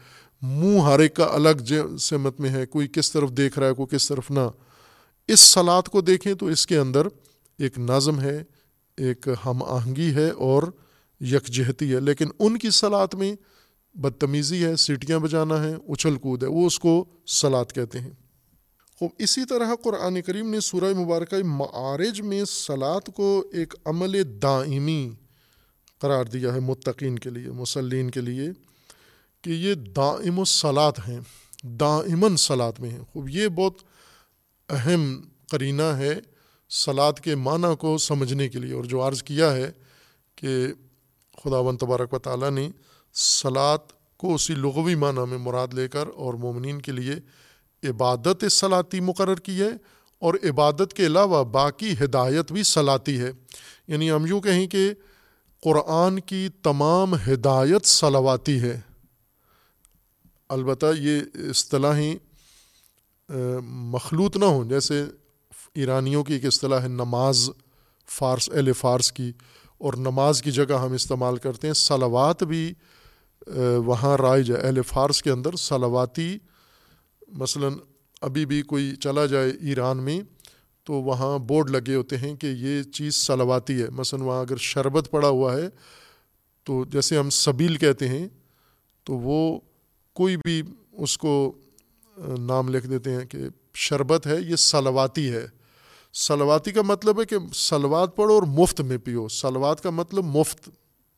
منہ ہر ایک کا الگ سمت میں ہے، کوئی کس طرف دیکھ رہا ہے، کوئی کس طرف نہ۔ اس سلاد کو دیکھیں تو اس کے اندر ایک نظم ہے، ایک ہم آہنگی ہے اور یکجہتی ہے۔ لیکن ان کی سلاد میں بدتمیزی ہے، سیٹیاں بجانا ہے، اچھل کود ہے، وہ اس کو سلاد کہتے ہیں۔ خوب، اسی طرح قرآن کریم نے سورہ مبارکہ معارج میں سلاد کو ایک عمل دائمی قرار دیا ہے متقین کے لیے مسلین کے لیے کہ یہ دائم و سلاد ہیں دائمن سلاد میں ہیں۔ خوب، یہ بہت اہم قرینہ ہے سلاد کے معنی کو سمجھنے کے لیے اور جو عرض کیا ہے کہ خدا و تبارک و تعالیٰ نے سلاد کو اسی لغوی معنی میں مراد لے کر اور مومنین کے لیے عبادت سلاتی مقرر کی ہے اور عبادت کے علاوہ باقی ہدایت بھی سلاتی ہے۔ یعنی ہم یوں کہیں کہ قرآن کی تمام ہدایت سلواتی ہے۔ البتہ یہ اصطلاحیں مخلوط نہ ہوں۔ جیسے ایرانیوں کی ایک اصطلاح ہے نماز فارس، اہل فارس کی، اور نماز کی جگہ ہم استعمال کرتے ہیں۔ سلوات بھی وہاں رائج ہے۔ اہل فارس کے اندر سلواتی مثلا ابھی بھی کوئی چلا جائے ایران میں، تو وہاں بورڈ لگے ہوتے ہیں کہ یہ چیز سلواتی ہے۔ مثلا وہاں اگر شربت پڑا ہوا ہے، تو جیسے ہم سبیل کہتے ہیں، تو وہ کوئی بھی اس کو نام لکھ دیتے ہیں کہ شربت ہے، یہ سلواتی ہے۔ سلواتی کا مطلب ہے کہ سلوات پڑھو اور مفت میں پیو۔ سلوات کا مطلب مفت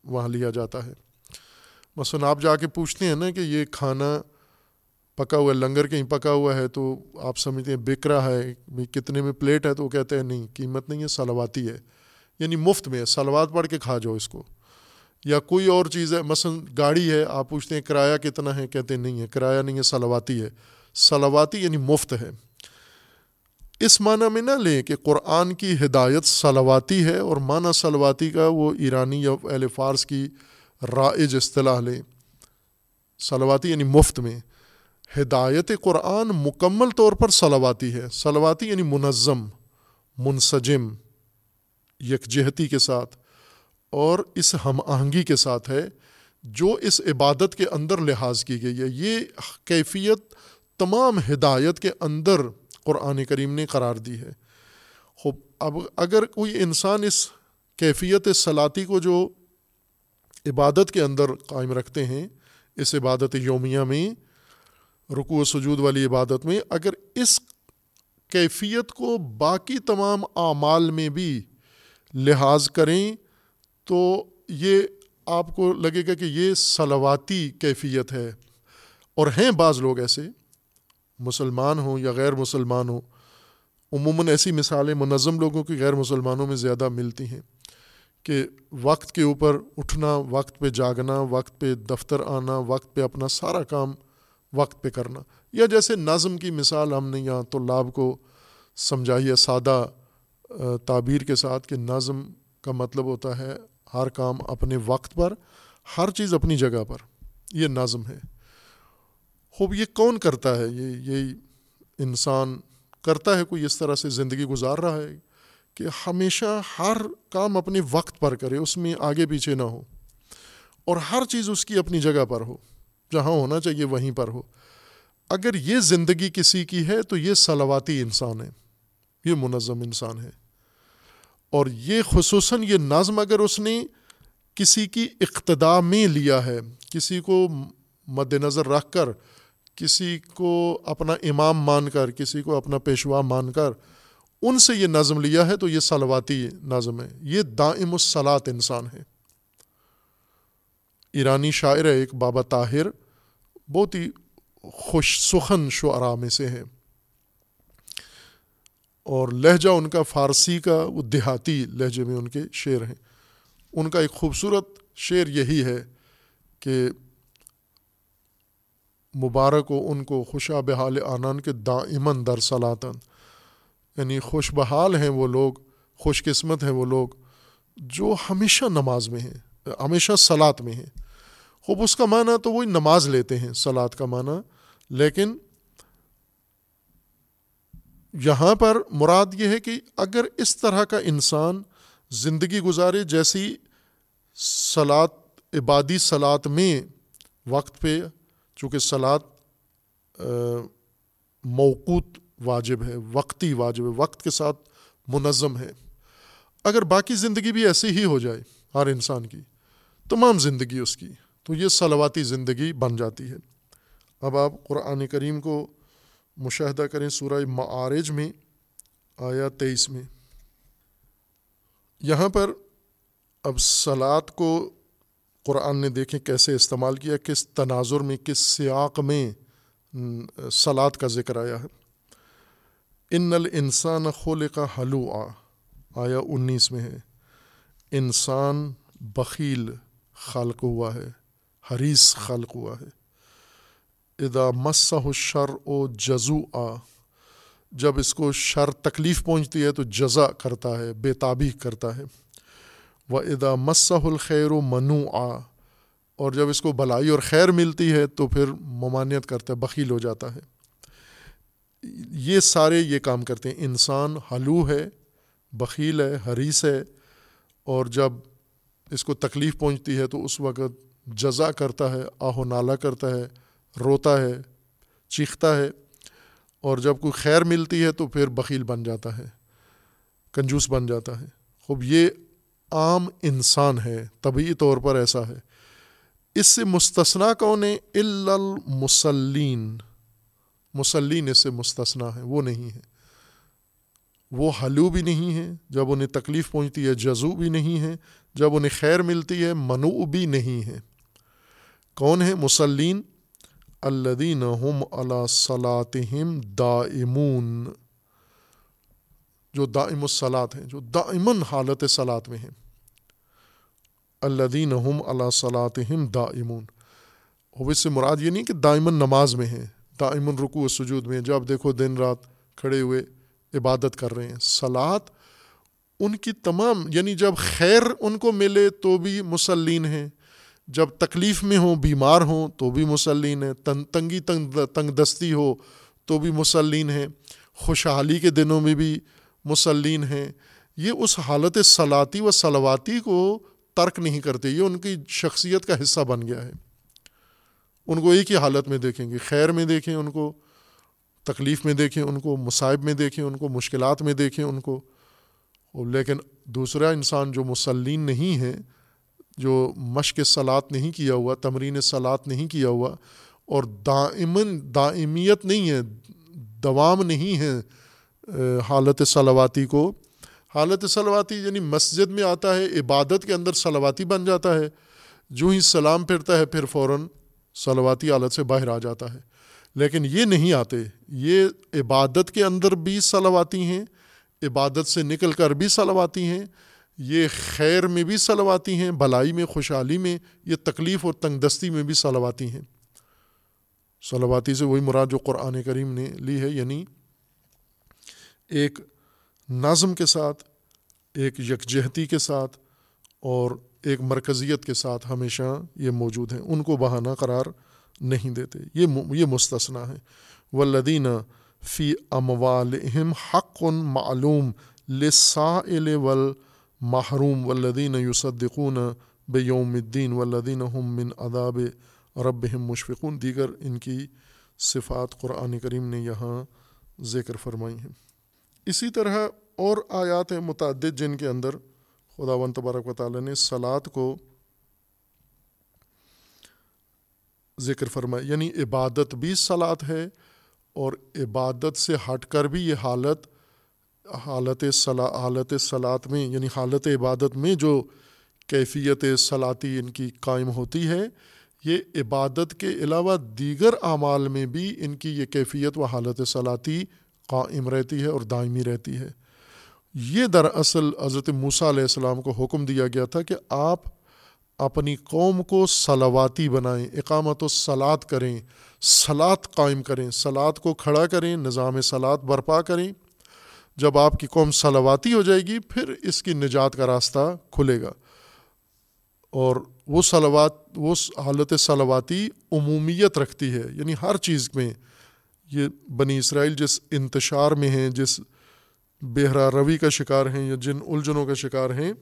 وہاں لیا جاتا ہے۔ مثلاً آپ جا کے پوچھتے ہیں نا کہ یہ کھانا پکا ہوا ہے، لنگر کہیں پکا ہوا ہے، تو آپ سمجھتے ہیں بک رہا ہے کتنے میں پلیٹ ہے، تو وہ کہتے ہیں نہیں، قیمت نہیں ہے، سلواتی ہے۔ یعنی مفت میں ہے، سلوات پڑھ کے کھا جاؤ اس کو۔ یا کوئی اور چیز ہے، مثلاً گاڑی ہے، آپ پوچھتے ہیں کرایہ کتنا ہے، کہتے ہیں نہیں ہے، کرایہ نہیں ہے، سلواتی ہے۔ سلواتی یعنی مفت ہے۔ اس معنی میں نہ لیں کہ قرآن کی ہدایت سلواتی ہے اور معنی سلواتی کا وہ ایرانی یا اہل فارس کی رائج اصطلاح لیں۔ سلواتی یعنی مفت میں۔ ہدایت قرآن مکمل طور پر سلواتی ہے۔ سلواتی یعنی منظم، منسجم، یکجہتی کے ساتھ۔ اور اس ہم آہنگی کے ساتھ ہے جو اس عبادت کے اندر لحاظ کی گئی ہے۔ یہ کیفیت تمام ہدایت کے اندر قرآن کریم نے قرار دی ہے۔ خوب، اب اگر کوئی انسان اس کیفیت سلاتی کو جو عبادت کے اندر قائم رکھتے ہیں، اس عبادت یومیہ میں رکو و سجود والی عبادت میں، اگر اس کیفیت کو باقی تمام اعمال میں بھی لحاظ کریں، تو یہ آپ کو لگے گا کہ یہ سلواتی کیفیت ہے۔ اور ہیں بعض لوگ ایسے مسلمان ہوں یا غیر مسلمان ہوں، عموماً ایسی مثالیں منظم لوگوں کی غیر مسلمانوں میں زیادہ ملتی ہیں کہ وقت کے اوپر اٹھنا، وقت پہ جاگنا، وقت پہ دفتر آنا، وقت پہ اپنا سارا کام وقت پہ کرنا۔ یا جیسے نظم کی مثال ہم نے یہاں تو کو سمجھائی ہے، سادہ تعبیر کے ساتھ کہ نظم کا مطلب ہوتا ہے ہر کام اپنے وقت پر، ہر چیز اپنی جگہ پر، یہ نظم ہے۔ خوب، یہ کون کرتا ہے؟ یہ یہی انسان کرتا ہے کوئی اس طرح سے زندگی گزار رہا ہے کہ ہمیشہ ہر کام اپنے وقت پر کرے، اس میں آگے پیچھے نہ ہو، اور ہر چیز اس کی اپنی جگہ پر ہو، جہاں ہونا چاہیے وہیں پر ہو۔ اگر یہ زندگی کسی کی ہے تو یہ سلواتی انسان ہے، یہ منظم انسان ہے۔ اور یہ خصوصاً یہ نظم اگر اس نے کسی کی اقتدا میں لیا ہے، کسی کو مد نظر رکھ کر کسی کو اپنا امام مان کر، کسی کو اپنا پیشوا مان کر ان سے یہ نظم لیا ہے تو یہ سلواتی نظم ہے۔ یہ دائم الصلاط انسان ہے۔ ایرانی شاعر ہے ایک بابا طاہر، بہت ہی خوش سخن شعراء میں سے ہے اور لہجہ ان کا فارسی کا، وہ دیہاتی لہجے میں ان کے شعر ہیں۔ ان کا ایک خوبصورت شعر یہی ہے کہ مبارک و ان کو خوشا بحال آنان کے دائمن در سلاطن یعنی خوش بحال ہیں وہ لوگ، خوش قسمت ہیں وہ لوگ جو ہمیشہ نماز میں ہیں، ہمیشہ سلاد میں ہیں۔ خوب اس کا معنی تو وہی نماز لیتے ہیں سلاد کا معنی۔ لیکن یہاں پر مراد یہ ہے کہ اگر اس طرح کا انسان زندگی گزارے، جیسی سلاد عبادی سلاد میں وقت پہ چونکہ سلاد موقوت واجب ہے، وقتی واجب ہے، وقت کے ساتھ منظم ہے۔ اگر باقی زندگی بھی ایسی ہی ہو جائے ہر انسان کی، تمام زندگی اس کی، تو یہ سلواتی زندگی بن جاتی ہے۔ اب آپ قرآن کریم کو مشاہدہ کریں سورہ معارج میں آیا تیئیس میں۔ یہاں پر اب سلاد کو قرآن نے دیکھیں کیسے استعمال کیا، کس تناظر میں، کس سیاق میں سلاد کا ذکر آیا ہے۔ ان الانسان خول کا حلو آیا انیس میں ہے۔ انسان بخیل خلق ہوا ہے حریث خلق ہوا ہے۔ ادا مسح شر و جزو آ جب اس کو شر تکلیف پہنچتی ہے تو جزا کرتا ہے، بے تابی کرتا ہے۔ و ادا مسح الخیر و منو آ اور جب اس کو بلائی اور خیر ملتی ہے تو پھر ممانعت کرتا ہے بخیل ہو جاتا ہے۔ یہ سارے یہ کام کرتے ہیں۔ انسان حلو ہے، بخیل ہے حریث ہے۔ اور جب اس کو تکلیف پہنچتی ہے تو اس وقت جزا کرتا ہے، آہ و نالا کرتا ہے، روتا ہے، چیختا ہے۔ اور جب کوئی خیر ملتی ہے تو پھر بخیل بن جاتا ہے، کنجوس بن جاتا ہے۔ خوب، یہ عام انسان ہے طبعی طور پر ایسا ہے۔ اس سے مستثنا کون ہے؟ المسلین مسلین اس سے مستثنا ہے وہ نہیں ہے وہ حلو بھی نہیں ہے جب انہیں تکلیف پہنچتی ہے، جزو بھی نہیں ہے جب انہیں خیر ملتی ہے منو بھی نہیں ہے کون ہے مسلین الدین ہم اللہ صلاطم دائمون۔ جو دائم الصلاط ہیں، جو دائمن حالت صلاط میں ہیں۔ الدین ہم اللہ صلاطم دائمون۔ وہ اس سے مراد یہ نہیں کہ دائمن نماز میں ہیں دائمن رکو و سجود میں جب دیکھو دن رات کھڑے ہوئے عبادت کر رہے ہیں سلاد ان کی تمام یعنی جب خیر ان کو ملے تو بھی مسلین ہیں، جب تکلیف میں ہوں، بیمار ہوں تو بھی مسلین ہیں تنگی تنگ تنگ دستی ہو تو بھی مسلین ہیں۔ خوشحالی کے دنوں میں بھی مسلین ہیں، یہ اس حالت صلاتی و سلواتی کو ترک نہیں کرتے، یہ ان کی شخصیت کا حصہ بن گیا ہے۔ ان کو ایک ہی حالت میں دیکھیں گے، خیر میں دیکھیں ان کو، تکلیف میں دیکھیں ان کو، مصائب میں دیکھیں ان کو، مشکلات میں دیکھیں ان کو۔ لیکن دوسرا انسان جو مسلین نہیں ہے، جو مشق سلاد نہیں کیا ہوا، تمرین سلاد نہیں کیا ہوا، اور دائمن دائمیت نہیں ہے، دوام نہیں ہے حالت صلواتی کو۔ حالت صلواتی یعنی مسجد میں آتا ہے، عبادت کے اندر صلواتی بن جاتا ہے۔ جو ہی سلام پھرتا ہے، پھر فوراً صلواتی حالت سے باہر آ جاتا ہے۔ لیکن یہ نہیں آتے، یہ عبادت کے اندر بھی صلواتی ہیں، عبادت سے نکل کر بھی صلواتی ہیں۔ یہ خیر میں بھی صلواتی ہیں، بھلائی میں، خوشحالی میں، یہ تکلیف اور تنگ دستی میں بھی صلواتی ہیں۔ صلواتی سے وہی مراد جو قرآن کریم نے لی ہے یعنی ایک نظم کے ساتھ، ایک یکجہتی کے ساتھ اور ایک مرکزیت کے ساتھ ہمیشہ یہ موجود ہیں۔ ان کو بہانہ قرار نہیں دیتے۔ یہ یہ مستثنا ہے ولدین فی اموالہم حق معلوم لسائل والمحروم والذین یصدقون بیوم الدین والذین هم من عذاب ربہم مشفقون۔ دیگر ان کی صفات قرآن کریم نے یہاں ذکر فرمائی ہیں۔ اسی طرح اور آیات ہیں متعدد جن کے اندر خدا و تبارک و تعالیٰ نے سلاد کو ذکر فرمایا یعنی عبادت بھی سلاد ہے اور عبادت سے ہٹ کر بھی یہ حالت حالت صلا، حالت صلاط میں یعنی حالت عبادت میں جو کیفیت صلاطی ان کی قائم ہوتی ہے، یہ عبادت کے علاوہ دیگر اعمال میں بھی ان کی یہ کیفیت و حالت صلاطی قائم رہتی ہے اور دائمی رہتی ہے۔ یہ دراصل حضرت موسیٰ علیہ السلام کو حکم دیا گیا تھا کہ آپ اپنی قوم کو صلواتی بنائیں، اقامت و سلاد کریں سلاد قائم کریں سلاد کو کھڑا کریں، نظام سلاد برپا کریں۔ جب آپ کی قوم صلواتی ہو جائے گی، پھر اس کی نجات کا راستہ کھلے گا۔ اور وہ صلوات، وہ حالت صلواتی عمومیت رکھتی ہے یعنی ہر چیز میں یہ بنی اسرائیل جس انتشار میں ہیں، جس بہرا روی کا شکار ہیں یا جن الجھنوں کا شکار ہیں،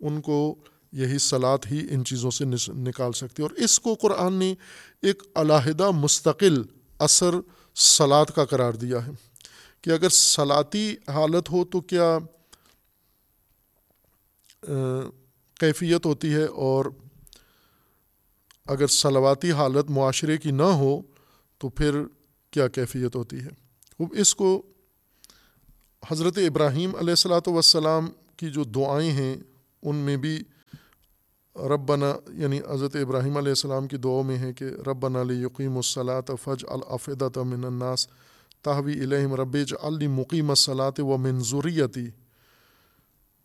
ان کو یہی سلاد ہی ان چیزوں سے نکال سکتی ہے۔ اور اس کو قرآن نے ایک علیحدہ مستقل اثر سلاد کا قرار دیا ہے کہ اگر سلاتی حالت ہو تو کیا کیفیت ہوتی ہے؟ اور اگر سلواتی حالت معاشرے کی نہ ہو تو پھر کیا کیفیت ہوتی ہے۔ اب اس کو حضرت ابراہیم علیہ السلاۃ وسلام کی جو دعائیں ہیں، ان میں بھی ربنا یعنی حضرت ابراہیم علیہ السلام کی دعاؤں میں ہے کہ ربنا علی یقیم الصلاۃ فج الافدت من الناس تحوی الہم ربیج علی مقیم الصلاۃ و منظوریتی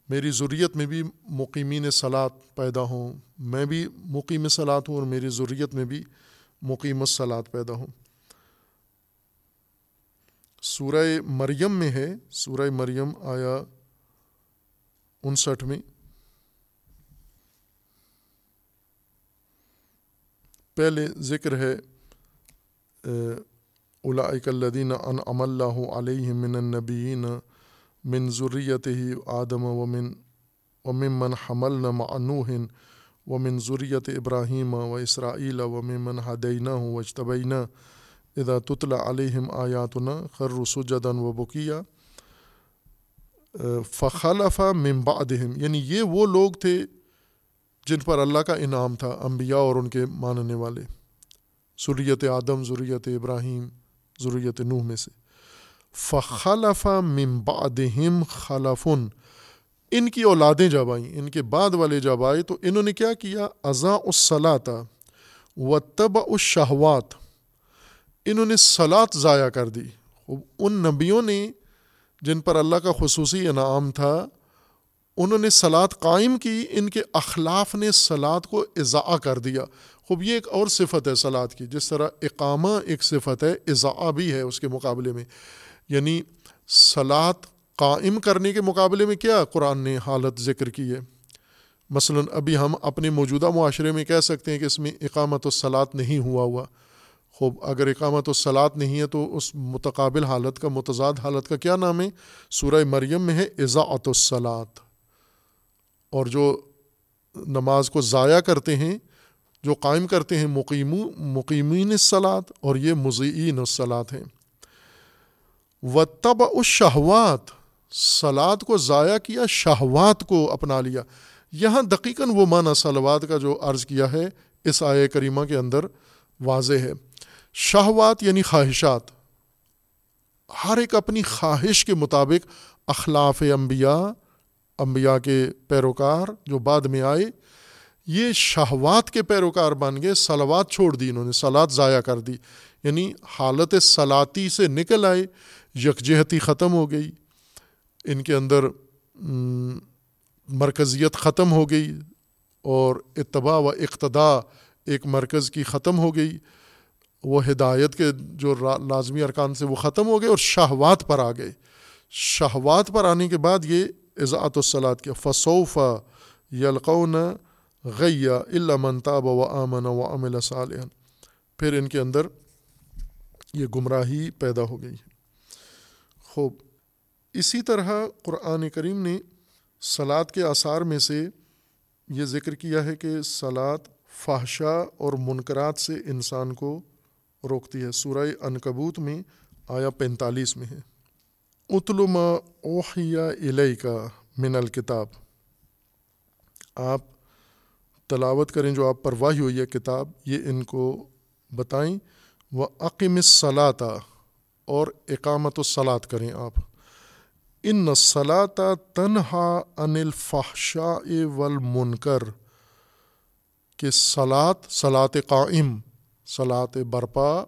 میری ضروریت میں بھی مقیمین صلاط پیدا ہوں، میں بھی مقیم صلاط ہوں اور میری ضروریت میں بھی مقیم صلاط پیدا ہوں۔ سورہ مریم میں ہے۔ سورہ مریم آیا انسٹھ میں۔ پہلے ذکر ہے اولائک الذین انعم اللہ علیہ من النبیین من ضروریت ہی آدم و من، و ممن حمل مع نوح و من ضروریت ابراہیم و اسرائیل و ممن حدینہ و اجتبینہ ادا تطلع علیہم آیاتنا خر سجدن و بکیہ فخلف من بعدہم یعنی یہ وہ لوگ تھے جن پر اللہ کا انعام تھا، انبیاء اور ان کے ماننے والے۔ ضروریت آدم ضروریت ابراہیم ضروریت نوح میں سے۔ فخلف من بعدہم خلفن ان کی اولادیں جب آئیں، ان کے بعد والے جب آئے، تو انہوں نے کیا کیا؟ ازا الصلاۃ و تب الشہوات۔ انہوں نے سلاد ضائع کر دی۔ ان نبیوں نے جن پر اللہ کا خصوصی انعام تھا، انہوں نے سلاد قائم کی، ان کے اخلاف نے سلاد کو اضاء کر دیا۔ خوب یہ ایک اور صفت ہے سلاد کی، جس طرح اقامہ ایک صفت ہے اضاء بھی ہے اس کے مقابلے میں۔ یعنی سلاد قائم کرنے کے مقابلے میں کیا قرآن نے حالت ذکر کی ہے؟ مثلا ابھی ہم اپنے موجودہ معاشرے میں کہہ سکتے ہیں کہ اس میں اقامت و سلاد نہیں ہوا ہوا۔ خوب، اگر اقامت و سلاد نہیں ہے تو اس متقابل حالت کا، متضاد حالت کا کیا نام ہے؟ سورہ مریم میں ہے اضاعت الصلاط اور جو نماز کو ضائع کرتے ہیں، جو قائم کرتے ہیں مقیم مقیمین الصلاط اور یہ مضیئین الصلاط ہیں۔ و تب اس شہوات سلاد کو ضائع کیا، شہوات کو اپنا لیا۔ یہاں دقیقاً وہ معنی سلوات کا جو عرض کیا ہے، اس آئے کریمہ کے اندر واضح ہے۔ شہوات یعنی خواہشات۔ ہر ایک اپنی خواہش کے مطابق اخلاف انبیاء انبیاء کے پیروکار جو بعد میں آئے، یہ شہوات کے پیروکار بن گئے سلوات چھوڑ دی انہوں نے سلاد ضائع کر دی۔ یعنی حالت سلاتی سے نکل آئے، یکجہتی ختم ہو گئی، ان کے اندر مرکزیت ختم ہو گئی اور اتباع و اقتدا ایک مرکز کی ختم ہو گئی۔ وہ ہدایت کے جو لازمی ارکان سے وہ ختم ہو گئے اور شہوات پر آ گئے۔ شہوات پر آنے کے بعد یہ اضاعت الصلاط کے فصوفہ یلقون غیا اللہ منتاب و امن و امل صالح پھر ان کے اندر یہ گمراہی پیدا ہو گئی۔ خوب، اسی طرح قرآن کریم نے سلاد کے آثار میں سے یہ ذکر کیا ہے کہ سلاد فحشہ اور منکرات سے انسان کو روکتی ہے۔ سورہ انکبوت میں آیا پینتالیس میں ہے۔ اتلما اوحیا علیہ کا من الکتاب۔ آپ تلاوت کریں جو آپ پر واہی ہوئی ہے کتاب، یہ ان کو بتائیں۔ وہ عقیم صلاطہ اور اقامت و سلاد کریں آپ۔ ان صلاطہ تنہا ان الفحشاء والمنکر۔ کہ سلاد صلاط قائم۔ صلاط برپا،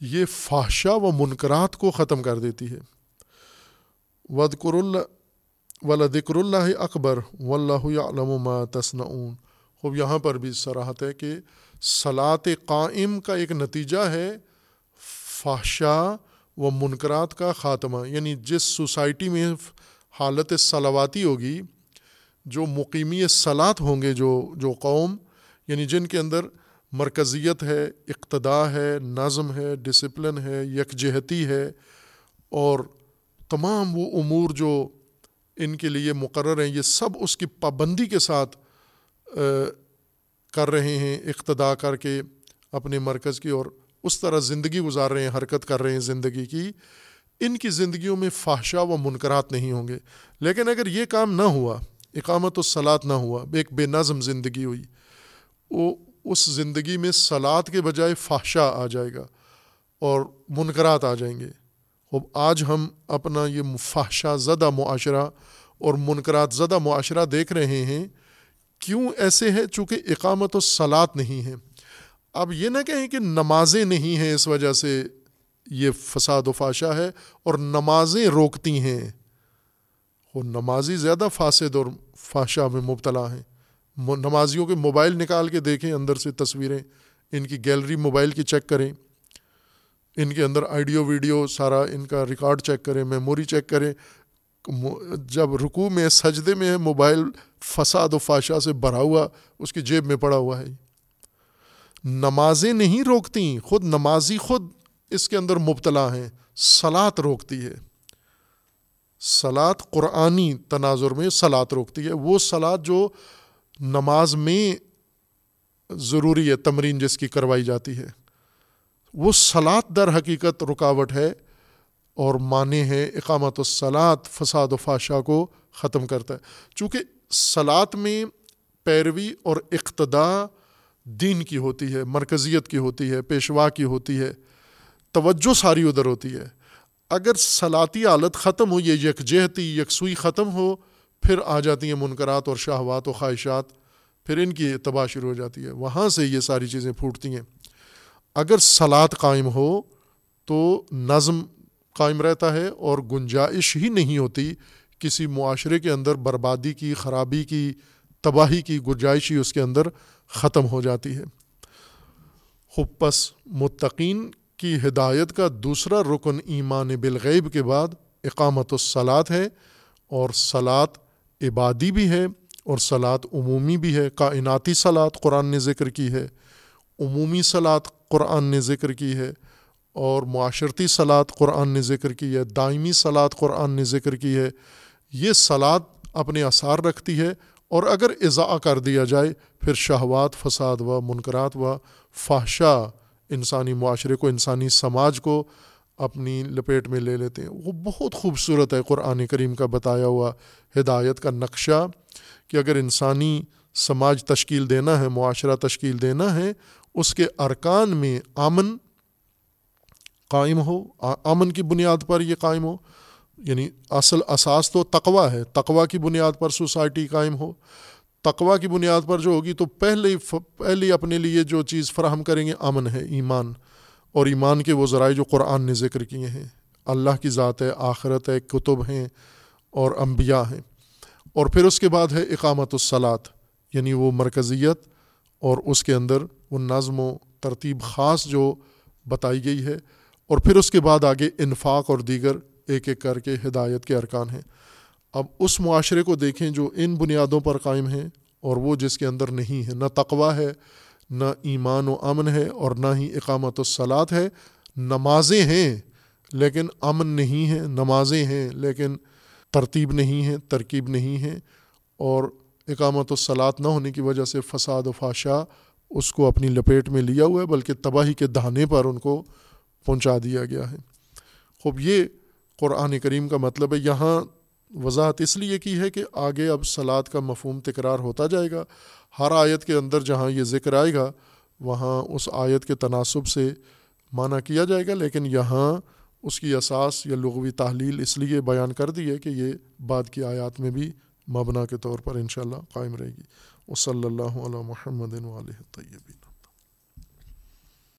یہ فحشہ و منکرات کو ختم کر دیتی ہے۔ ودکر اللہ ولادکر اللہ اکبر و اللہ ما تصنعون۔ خوب یہاں پر بھی سراحت ہے کہ صلاط قائم کا ایک نتیجہ ہے فحشہ و منکرات کا خاتمہ۔ یعنی جس سوسائٹی میں حالت سلاواتی ہوگی، جو مقیمی صلاط ہوں گے، جو جو قوم یعنی جن کے اندر مرکزیت ہے اقتدا ہے، نظم ہے ڈسپلن ہے، یکجہتی ہے اور تمام وہ امور جو ان کے لیے مقرر ہیں، یہ سب اس کی پابندی کے ساتھ کر رہے ہیں اقتدا کر کے اپنے مرکز کی اور اس طرح زندگی گزار رہے ہیں، حرکت کر رہے ہیں زندگی کی۔ ان کی زندگیوں میں فحشہ و منکرات نہیں ہوں گے۔ لیکن اگر یہ کام نہ ہوا، اقامت و سلاد نہ ہوا، ایک بے نظم زندگی ہوئی، وہ اس زندگی میں سلاد کے بجائے فحشہ آ جائے گا اور منکرات آ جائیں گے۔ اب آج ہم اپنا یہ فحشہ زدہ معاشرہ اور منکرات زدہ معاشرہ دیکھ رہے ہیں۔ کیوں ایسے ہے چونکہ اقامت و سلاد نہیں ہے۔ اب یہ نہ کہیں کہ نمازیں نہیں ہیں اس وجہ سے یہ فساد و فاشا ہے اور نمازیں روکتی ہیں۔ وہ نمازی زیادہ فاسد اور فاشا میں مبتلا ہیں۔ نمازیوں کے موبائل نکال کے دیکھیں اندر سے تصویریں، ان کی گیلری موبائل کی چیک کریں، ان کے اندر آئیڈیو ویڈیو سارا ان کا ریکارڈ چیک کریں، میموری چیک کریں۔ جب رکوع میں، سجدے میں موبائل فساد و فاشا سے بھرا ہوا، اس کی جیب میں پڑا ہوا ہے۔ نمازیں نہیں روکتی، خود نمازی خود اس کے اندر مبتلا ہیں سلاد روکتی ہے۔ سلاد قرآنی تناظر میں سلاد روکتی ہے، وہ سلاد جو نماز میں ضروری ہے، تمرین جس کی کروائی جاتی ہے۔ وہ سلاد در حقیقت رکاوٹ ہے اور معنی ہے، اقامت و سلاد فساد و فاشا کو ختم کرتا ہے۔ چونکہ سلاد میں پیروی اور اقتدا دین کی ہوتی ہے، مرکزیت کی ہوتی ہے، پیشوا کی ہوتی ہے، توجہ ساری ادھر ہوتی ہے۔ اگر صلاتی حالت ختم ہو، یہ یکجہتی یکسوئی ختم ہو پھر آ جاتی ہیں منکرات اور شہوات و خواہشات، پھر ان کی تباہ شروع ہو جاتی ہے۔ وہاں سے یہ ساری چیزیں پھوٹتی ہیں۔ اگر سلاد قائم ہو تو نظم قائم رہتا ہے اور گنجائش ہی نہیں ہوتی کسی معاشرے کے اندر بربادی کی، خرابی کی، تباہی کی، گنجائش ہی اس کے اندر ختم ہو جاتی ہے۔ خپس متقین کی ہدایت کا دوسرا رکن ایمان بالغیب کے بعد اقامت الصلاط ہے اور سلاد عبادی بھی ہے اور سلاد عمومی بھی ہے، کائناتی سلاد قرآن نے ذکر کی ہے، عمومی سلاد قرآن نے ذکر کی ہے اور معاشرتی سلاد قرآن نے ذکر کی ہے، دائمی سلاد قرآن نے ذکر کی ہے۔ یہ سلاد اپنے اثار رکھتی ہے اور اگر اضاء کر دیا جائے، پھر شہوات، فساد و منکرات و فحشہ انسانی معاشرے کو، انسانی سماج کو اپنی لپیٹ میں لے لیتے ہیں۔ وہ بہت خوبصورت ہے قرآن کریم کا بتایا ہوا ہدایت کا نقشہ کہ اگر انسانی سماج تشکیل دینا ہے، معاشرہ تشکیل دینا ہے، اس کے ارکان میں امن قائم ہو۔ امن کی بنیاد پر یہ قائم ہو۔ یعنی اصل اساس تو تقوا ہے۔ تقوا کی بنیاد پر سوسائٹی قائم ہو۔ تقوا کی بنیاد پر جو ہوگی تو پہلے پہلے اپنے لیے جو چیز فراہم کریں گے، امن ہے، ایمان۔ اور ایمان کے وہ ذرائع جو قرآن نے ذکر کیے ہیں۔ اللہ کی ذات ہے، آخرت ہے، کتب ہیں اور انبیاء ہیں۔ اور پھر اس کے بعد ہے اقامت الصلاط یعنی وہ مرکزیت اور اس کے اندر وہ نظم و ترتیب خاص جو بتائی گئی ہے۔ اور پھر اس کے بعد آگے انفاق اور دیگر ایک ایک کر کے ہدایت کے ارکان ہیں۔ اب اس معاشرے کو دیکھیں جو ان بنیادوں پر قائم ہیں اور وہ جس کے اندر نہیں ہے نہ تقوا ہے نہ ایمان و امن ہے اور نہ ہی اقامت الصلاط ہے۔ نمازیں ہیں، لیکن امن نہیں ہے، نمازیں ہیں، لیکن ترتیب نہیں ہے، ترکیب نہیں ہے۔ اور اقامت الصلاط نہ ہونے کی وجہ سے فساد و فاشا اس کو اپنی لپیٹ میں لیا ہوا ہے، بلکہ تباہی کے دہانے پر ان کو پہنچا دیا گیا ہے۔ خوب، یہ قرآن کریم کا مطلب ہے۔ یہاں وضاحت اس لیے کی ہے کہ آگے اب سلاد کا مفہوم تکرار ہوتا جائے گا۔ ہر آیت کے اندر جہاں یہ ذکر آئے گا، وہاں اس آیت کے تناسب سے معنی کیا جائے گا، لیکن یہاں اس کی اساس یا لغوی تحلیل اس لیے بیان کر دی ہے کہ یہ بعد کی آیات میں بھی مبنا کے طور پر انشاءاللہ قائم رہے گی۔ وہ صلی اللہ علیہ محمد علیہ طیبین